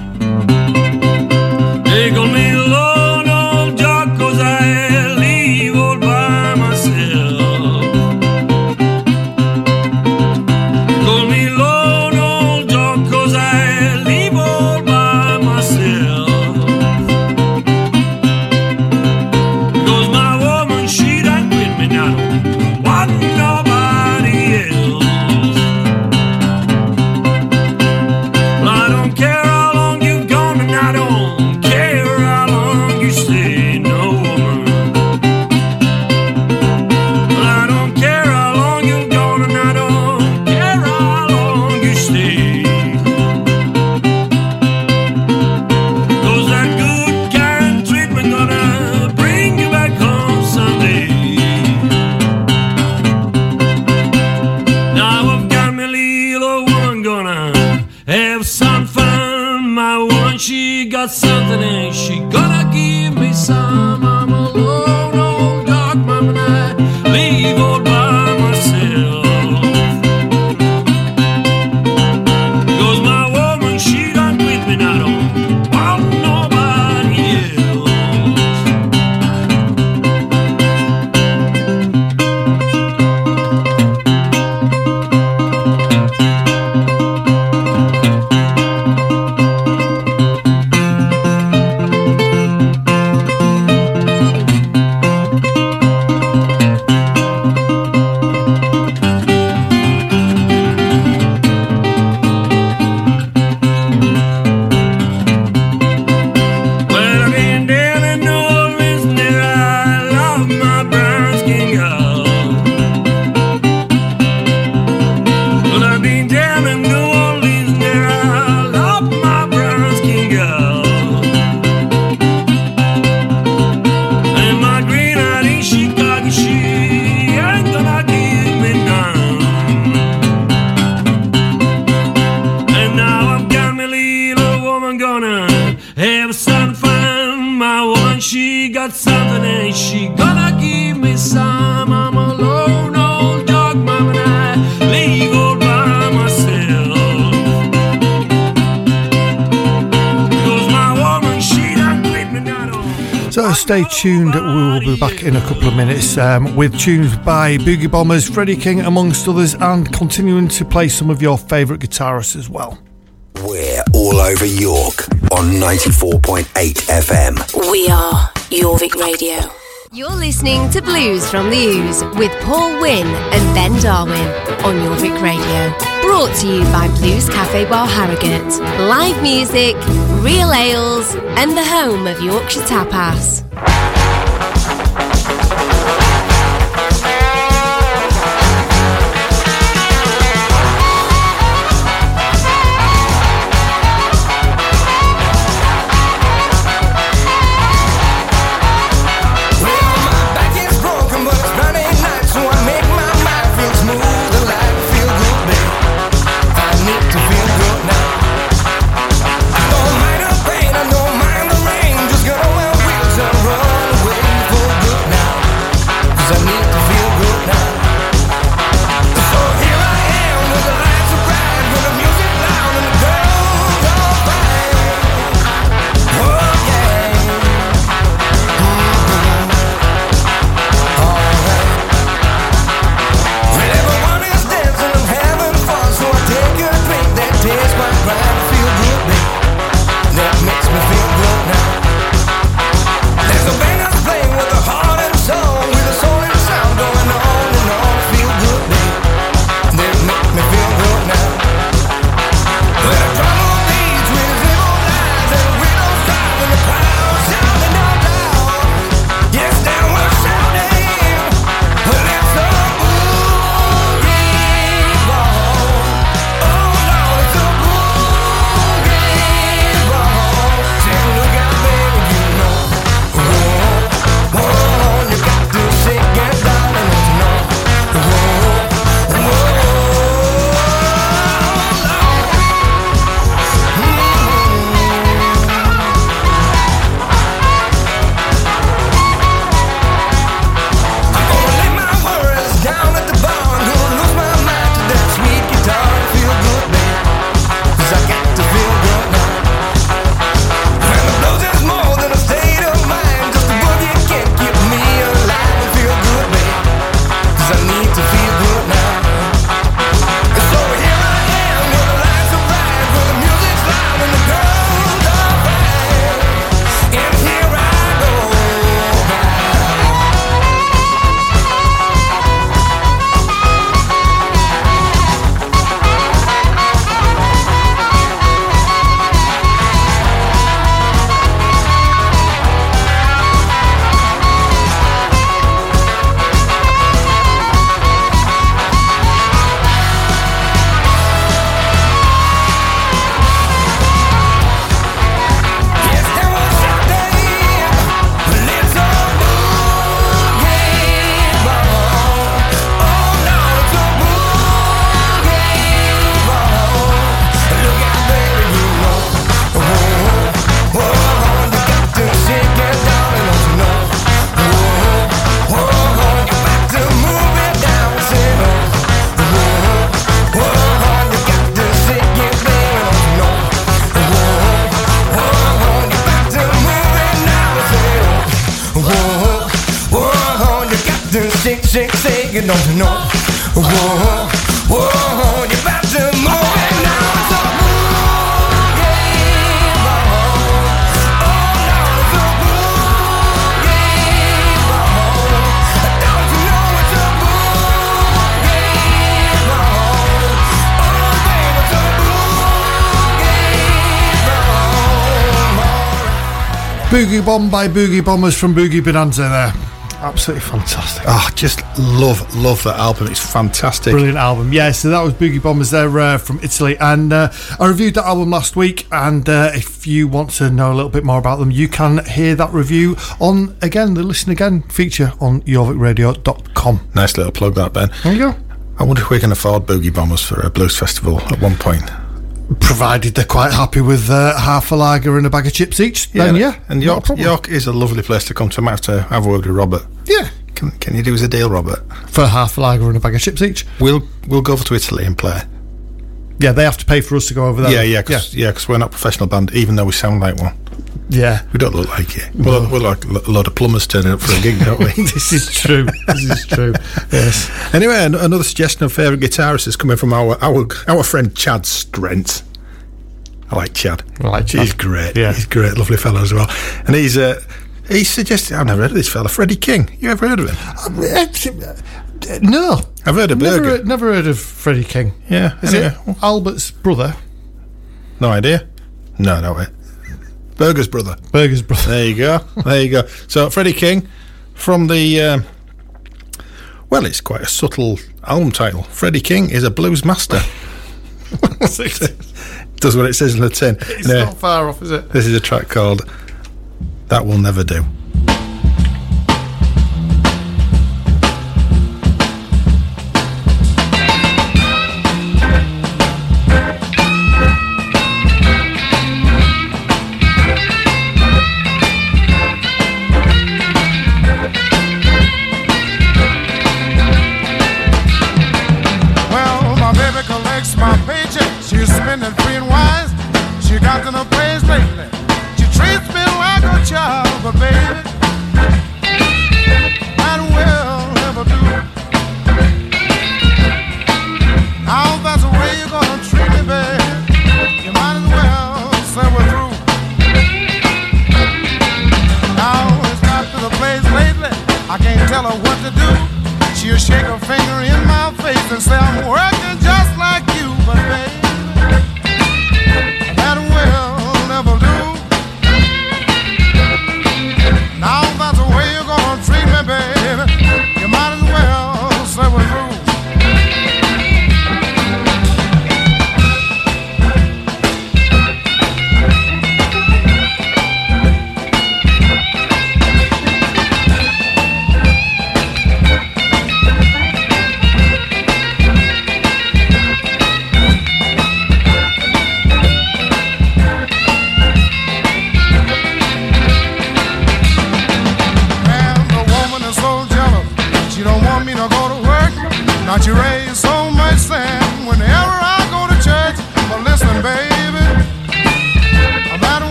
Speaker 3: Minutes um, with tunes by Boogie Bombers, Freddie King, amongst others, and continuing to play some of your favourite guitarists as well.
Speaker 6: We're all over York on 94.8 FM.
Speaker 1: We are Jorvik Radio. You're listening to Blues from the Ooze with Paul Wynn and Ben Darwin on Jorvik Radio. Brought to you by Blues Cafe Bar Harrogate. Live music, real ales, and the home of Yorkshire Tapas.
Speaker 10: You don't know. Whoa, whoa, you're about to move Boogie
Speaker 3: Bomb by Boogie Bombers from Boogie Bonanza there.
Speaker 13: Absolutely fantastic. Oh, just love, love that album. It's fantastic.
Speaker 3: Brilliant album. Yeah, so that was Boogie Bombers there uh, from Italy. And uh, I reviewed that album last week. And uh, if you want to know a little bit more about them, you can hear that review on, again, the Listen Again feature on jorvikradio.com.
Speaker 13: Nice little plug, that, Ben.
Speaker 3: There you go.
Speaker 13: I wonder if we can afford Boogie Bombers for a blues festival at one point.
Speaker 3: Provided they're quite happy with uh, half a lager and a bag of chips each, then yeah.
Speaker 13: And York. York is a lovely place to come to. I might have to have a word with Robert.
Speaker 3: Yeah.
Speaker 13: Can, can you do us a deal, Robert?
Speaker 3: For half a lager and a bag of chips each.
Speaker 13: We'll we'll go over to Italy and play.
Speaker 3: Yeah, they have to pay for us to go over there.
Speaker 13: Yeah, yeah, cause, yeah, because we're not a professional band, even though we sound like one.
Speaker 3: Yeah.
Speaker 13: We don't look like it. We're, we're like a lot of plumbers turning up for a gig, don't we?
Speaker 3: this is true. This is true. Yes.
Speaker 13: Anyway, another suggestion of favourite guitarist is coming from our our our friend Chad Strent. I like Chad.
Speaker 3: I like Chad.
Speaker 13: He's great.
Speaker 3: Yeah.
Speaker 13: He's great, lovely fellow as well. And he's uh, he suggested I've never heard of this fella, Freddie King. You ever heard of him?
Speaker 3: No.
Speaker 13: I've heard of
Speaker 3: Never,
Speaker 13: Burger.
Speaker 3: heard- never heard of Freddie King.
Speaker 13: Yeah.
Speaker 3: Is
Speaker 13: anyway.
Speaker 3: it Albert's brother?
Speaker 13: No idea. No, no way. Burger's brother.
Speaker 3: Burger's brother.
Speaker 13: There you go. There you go. So Freddie King from the. Um, well, it's quite a subtle album title. Freddie King is a blues master. Does what it says in the tin.
Speaker 3: It's
Speaker 13: Anyway,
Speaker 3: not far off, is it?
Speaker 13: This is a track called "That Will Never Do."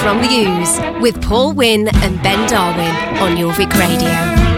Speaker 7: From the Ooze with Paul Wynn and Ben Darwin on Jorvik Radio.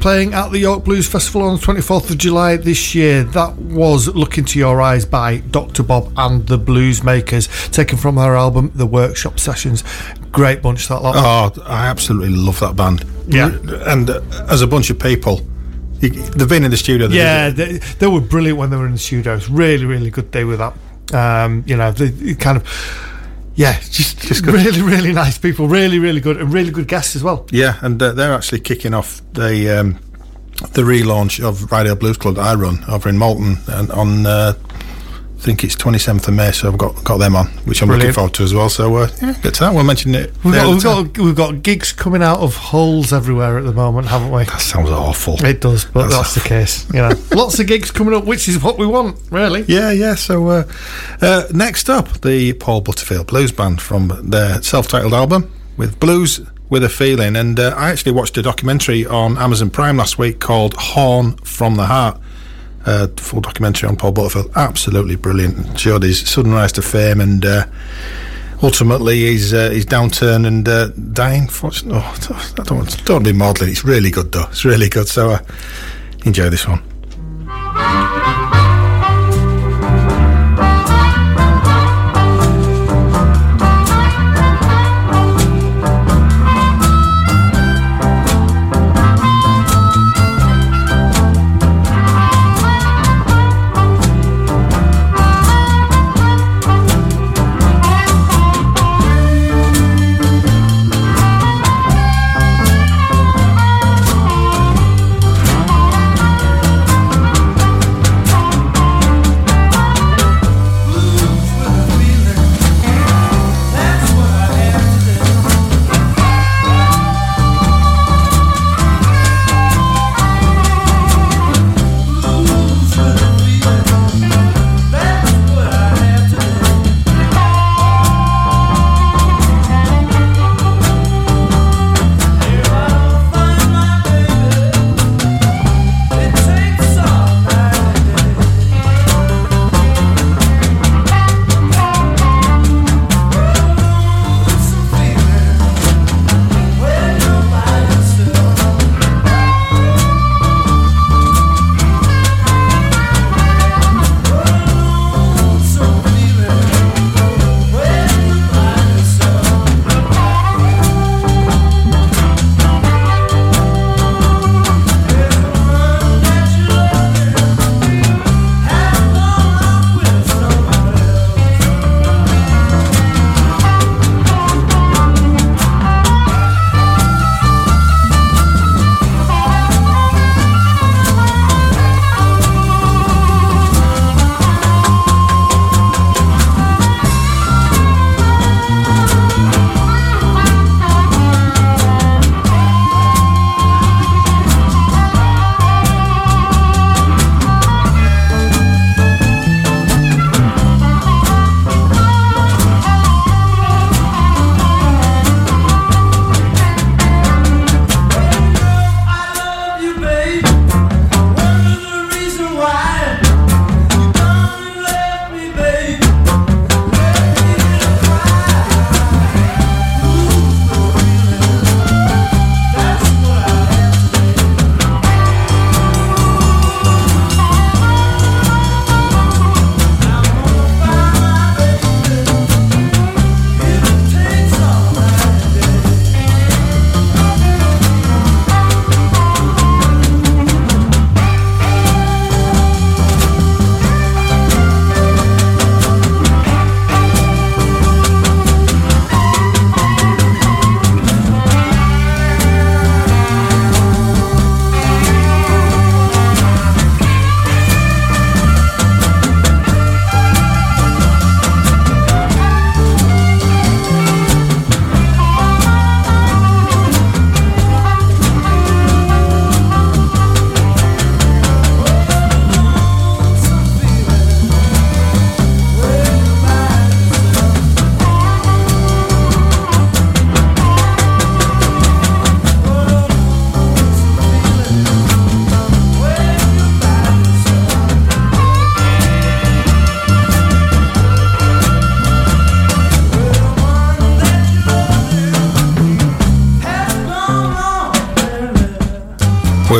Speaker 3: Playing at the York Blues Festival on the 24th of July this year. That was Look Into Your Eyes by Dr. Bob and the Blues Makers, taken from their album The Workshop Sessions. Great bunch, that lot.
Speaker 2: Oh, I absolutely love that band.
Speaker 3: Yeah.
Speaker 2: And uh, as a bunch of people, they've been in the studio.
Speaker 3: Yeah, they, they were brilliant when they were in the studios. Really, really good day with that. Um, you know, they kind of, yeah, just, just
Speaker 2: good.
Speaker 3: really, really nice people. Really, really good, and really good guests as well.
Speaker 2: Yeah, and uh, they're actually kicking off the um, the relaunch of Ryedale Blues Club that I run over in Malton and on uh, I think it's 27th of May, so I've got got them on, which I'm looking forward to as well. So uh, yeah, get to that. We'll mention it.
Speaker 3: We've got, we've, got, we've got gigs coming out of holes everywhere at the moment, haven't we?
Speaker 2: That sounds awful.
Speaker 3: It does, but
Speaker 2: That's-
Speaker 3: that's, the case. You know, lots of gigs coming up, which is what we want, really.
Speaker 2: Yeah, yeah. So uh, uh, next up, the Paul Butterfield Blues Band from their self-titled album with Blues with a Feeling, and uh, I actually watched a documentary on Amazon Prime last week called Horn from the Heart. Uh, full documentary on Paul Butterfield, absolutely brilliant. Showed his sudden rise to fame and uh, ultimately his uh, his downturn and uh, dying. Oh, I don't want, don't be maudlin. It's really good though. It's really good. So uh, enjoy this one.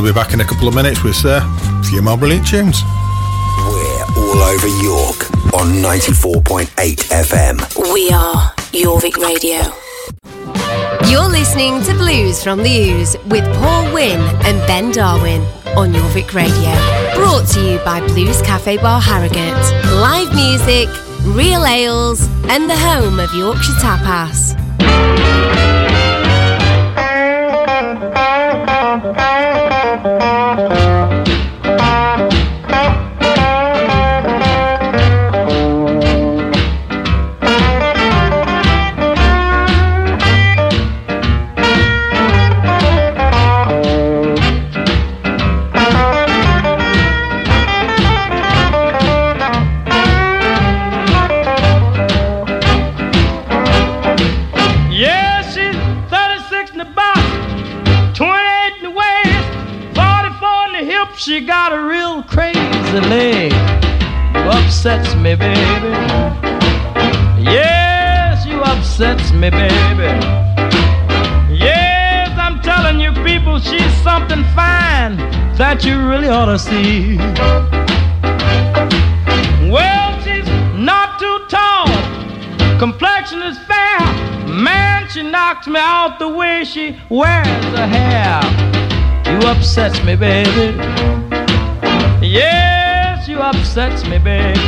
Speaker 2: We'll be back in a couple of minutes with uh, a few more brilliant tunes.
Speaker 6: We're all over York on 94.8 FM.
Speaker 1: We are Jorvik Radio. You're listening to Blues from the Ooze with Paul Wynn and Ben Darwin on Jorvik Radio. Brought to you by Blues Cafe Bar Harrogate. Live music, real ales, and the home of Yorkshire Tapas.
Speaker 9: Upsets me, baby. Yes, you upsets me, baby. Yes, I'm telling you, people, she's something fine that you really ought to see. Well, she's not too tall complexion is fair. Man, she knocks me out the way she wears her hair. You upsets me, baby. You upsets me, baby.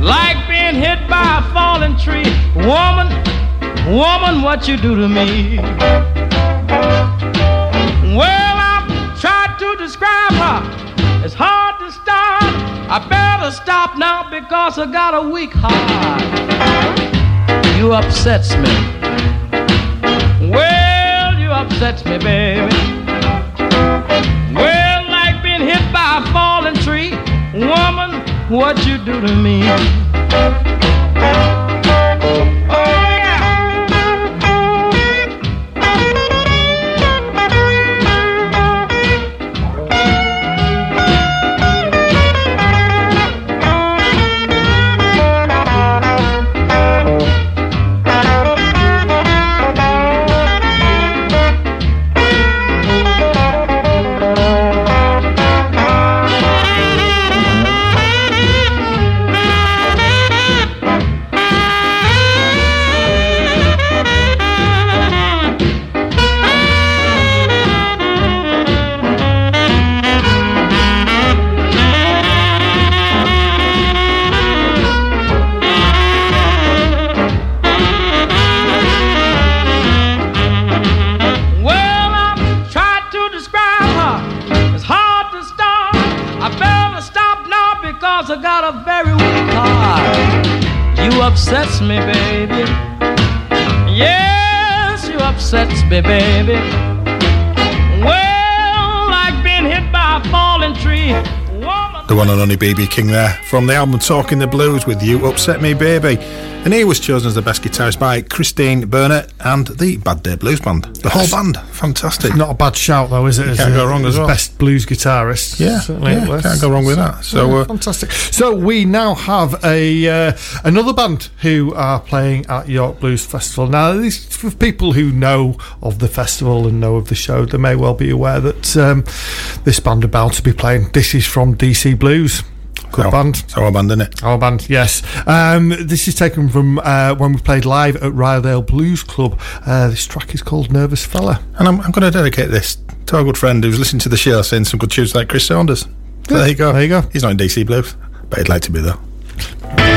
Speaker 9: Like being hit by a falling tree. Woman, woman, what you do to me? Well, I've tried to describe her. It's hard to start. I better stop now because I got a weak heart. You upsets me. Well, you upsets me, baby. Woman, what you do to me?
Speaker 2: And only BB King there from the album Talking the Blues with You Upset Me Baby. And he was chosen as the best guitarist by Christine Burnett and the Bad Day Blues Band. The whole band. Fantastic.
Speaker 3: Not a bad shout, though, is it?
Speaker 2: You can't go wrong as well.
Speaker 3: Best blues guitarist.
Speaker 2: Yeah,
Speaker 3: certainly.
Speaker 2: yeah, can't go wrong with that. So,
Speaker 3: Yeah,
Speaker 2: uh,
Speaker 3: fantastic. So we now have a uh, another band who are playing at York Blues Festival. Now, these for people who know of the festival and know of the show, they may well be aware that um, this band are bound to be playing. This is from DC Blues. Good
Speaker 2: Our-
Speaker 3: band.
Speaker 2: It's our band, isn't it?
Speaker 3: Our band, yes. Um, this is taken from uh, when we played live at Ryedale Blues Club. Uh, this track is called Nervous Fella.
Speaker 2: And I'm, I'm going to dedicate this to our good friend who's listened to the show saying some good tunes like Chris Saunders. So there you go.
Speaker 3: There you go.
Speaker 2: He's not in DC Blues, but he'd like to be though.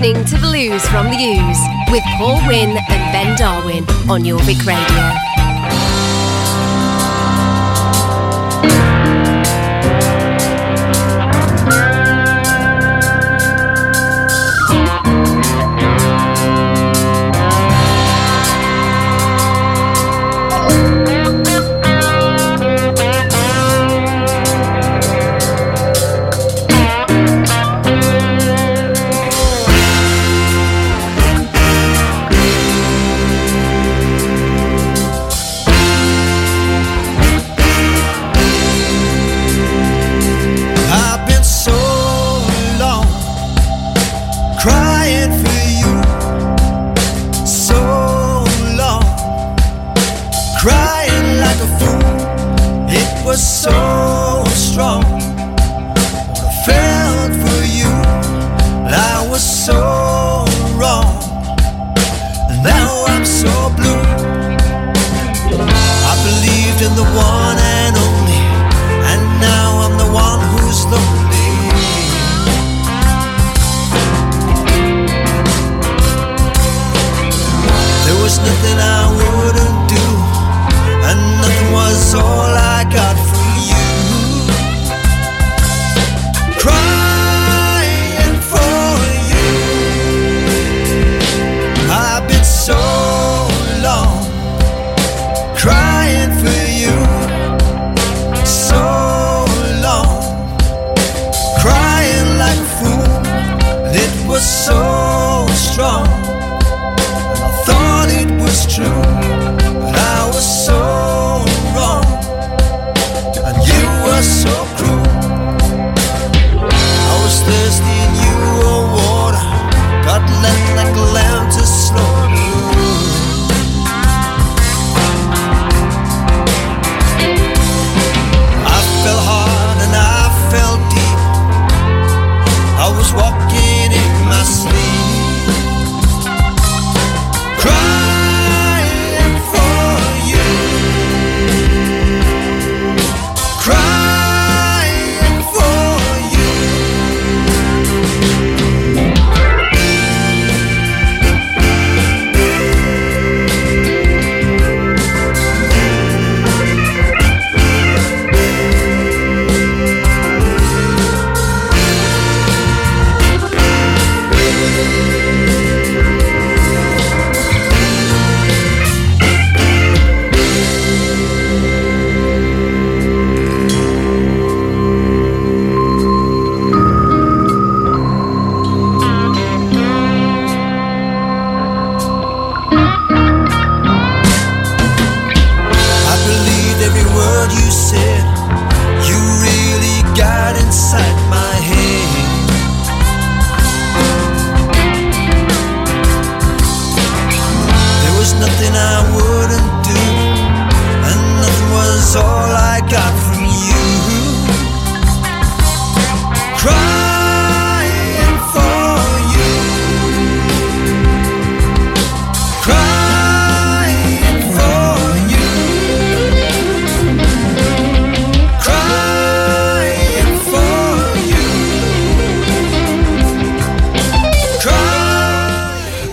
Speaker 10: listening to Blues from the Ooze with Paul Wynn and Ben Darwin on Jorvik Radio.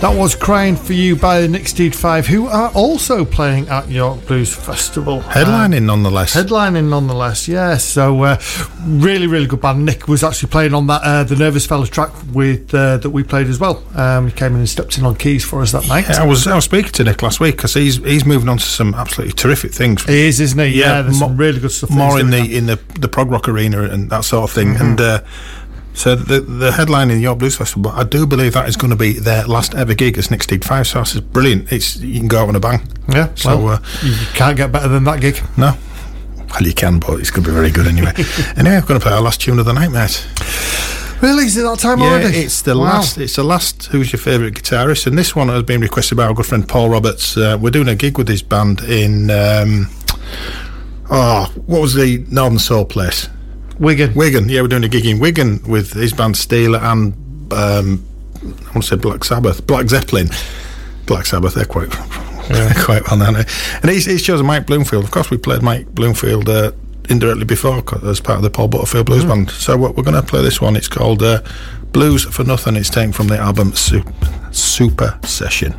Speaker 3: That was Crying for You by the Nick Steed Five, who are also playing at York Blues Festival.
Speaker 2: Headlining nonetheless.
Speaker 3: Headlining nonetheless, yeah. So uh, really, really good band. Nick was actually playing on that uh, the Nervous Fellas track with uh, that we played as well. Um, he came in and stepped in on keys for us that night.
Speaker 2: Yeah, I was I was speaking to Nick last week because he's he's moving on to some absolutely terrific things.
Speaker 3: He is, isn't he? Yeah, there's some really good stuff
Speaker 2: More in the in the the prog rock arena and that sort of thing.
Speaker 3: Mhm.
Speaker 2: And uh, so the the headline in the York Blues Festival, I do believe that is going to be their last ever gig as Nick Steed Five. So it's brilliant. It's you can go out on a bang.
Speaker 3: Yeah,
Speaker 2: So
Speaker 3: well,
Speaker 2: uh,
Speaker 3: you can't get better than that gig.
Speaker 2: no. Well, you can, but it's going to be very good anyway. anyway, I'm going to play our last tune of the night, mate.
Speaker 3: Really, is it that time
Speaker 2: yeah,
Speaker 3: already?
Speaker 2: it's the
Speaker 3: Wow.
Speaker 2: last. It's the last. Who's your favourite guitarist? And this one has been requested by our good friend Paul Roberts. Uh, we're doing a gig with his band in. Um, oh, what was the Northern Soul place?
Speaker 3: Wigan.
Speaker 2: Wigan. Yeah, we're doing a gig in Wigan with his band Steeler and um, I want to say Black Sabbath, Black Zeppelin. Black Sabbath. They're quite. quite well known. And he's, he's chosen Mike Bloomfield. Of course, we played Mike Bloomfield uh, indirectly before as part of the Paul Butterfield Blues
Speaker 3: Mm.
Speaker 2: Band. So we're, we're going to play this one. It's called uh, Blues for Nothing. It's taken from the album Super, Super Session.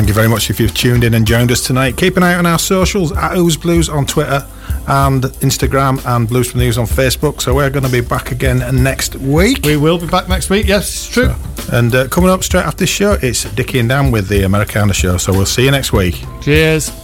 Speaker 2: Thank you very much if you've tuned in and joined us tonight. Keep an eye on our socials at Ooze Blues on Twitter and Instagram and Blues from the News on Facebook. So we're going to be back again next week.
Speaker 3: We will be back next week. Yes, it's true.
Speaker 2: And uh, coming up straight after this show, it's Dickie and Dan with the Americana Show. So we'll see you next week.
Speaker 3: Cheers.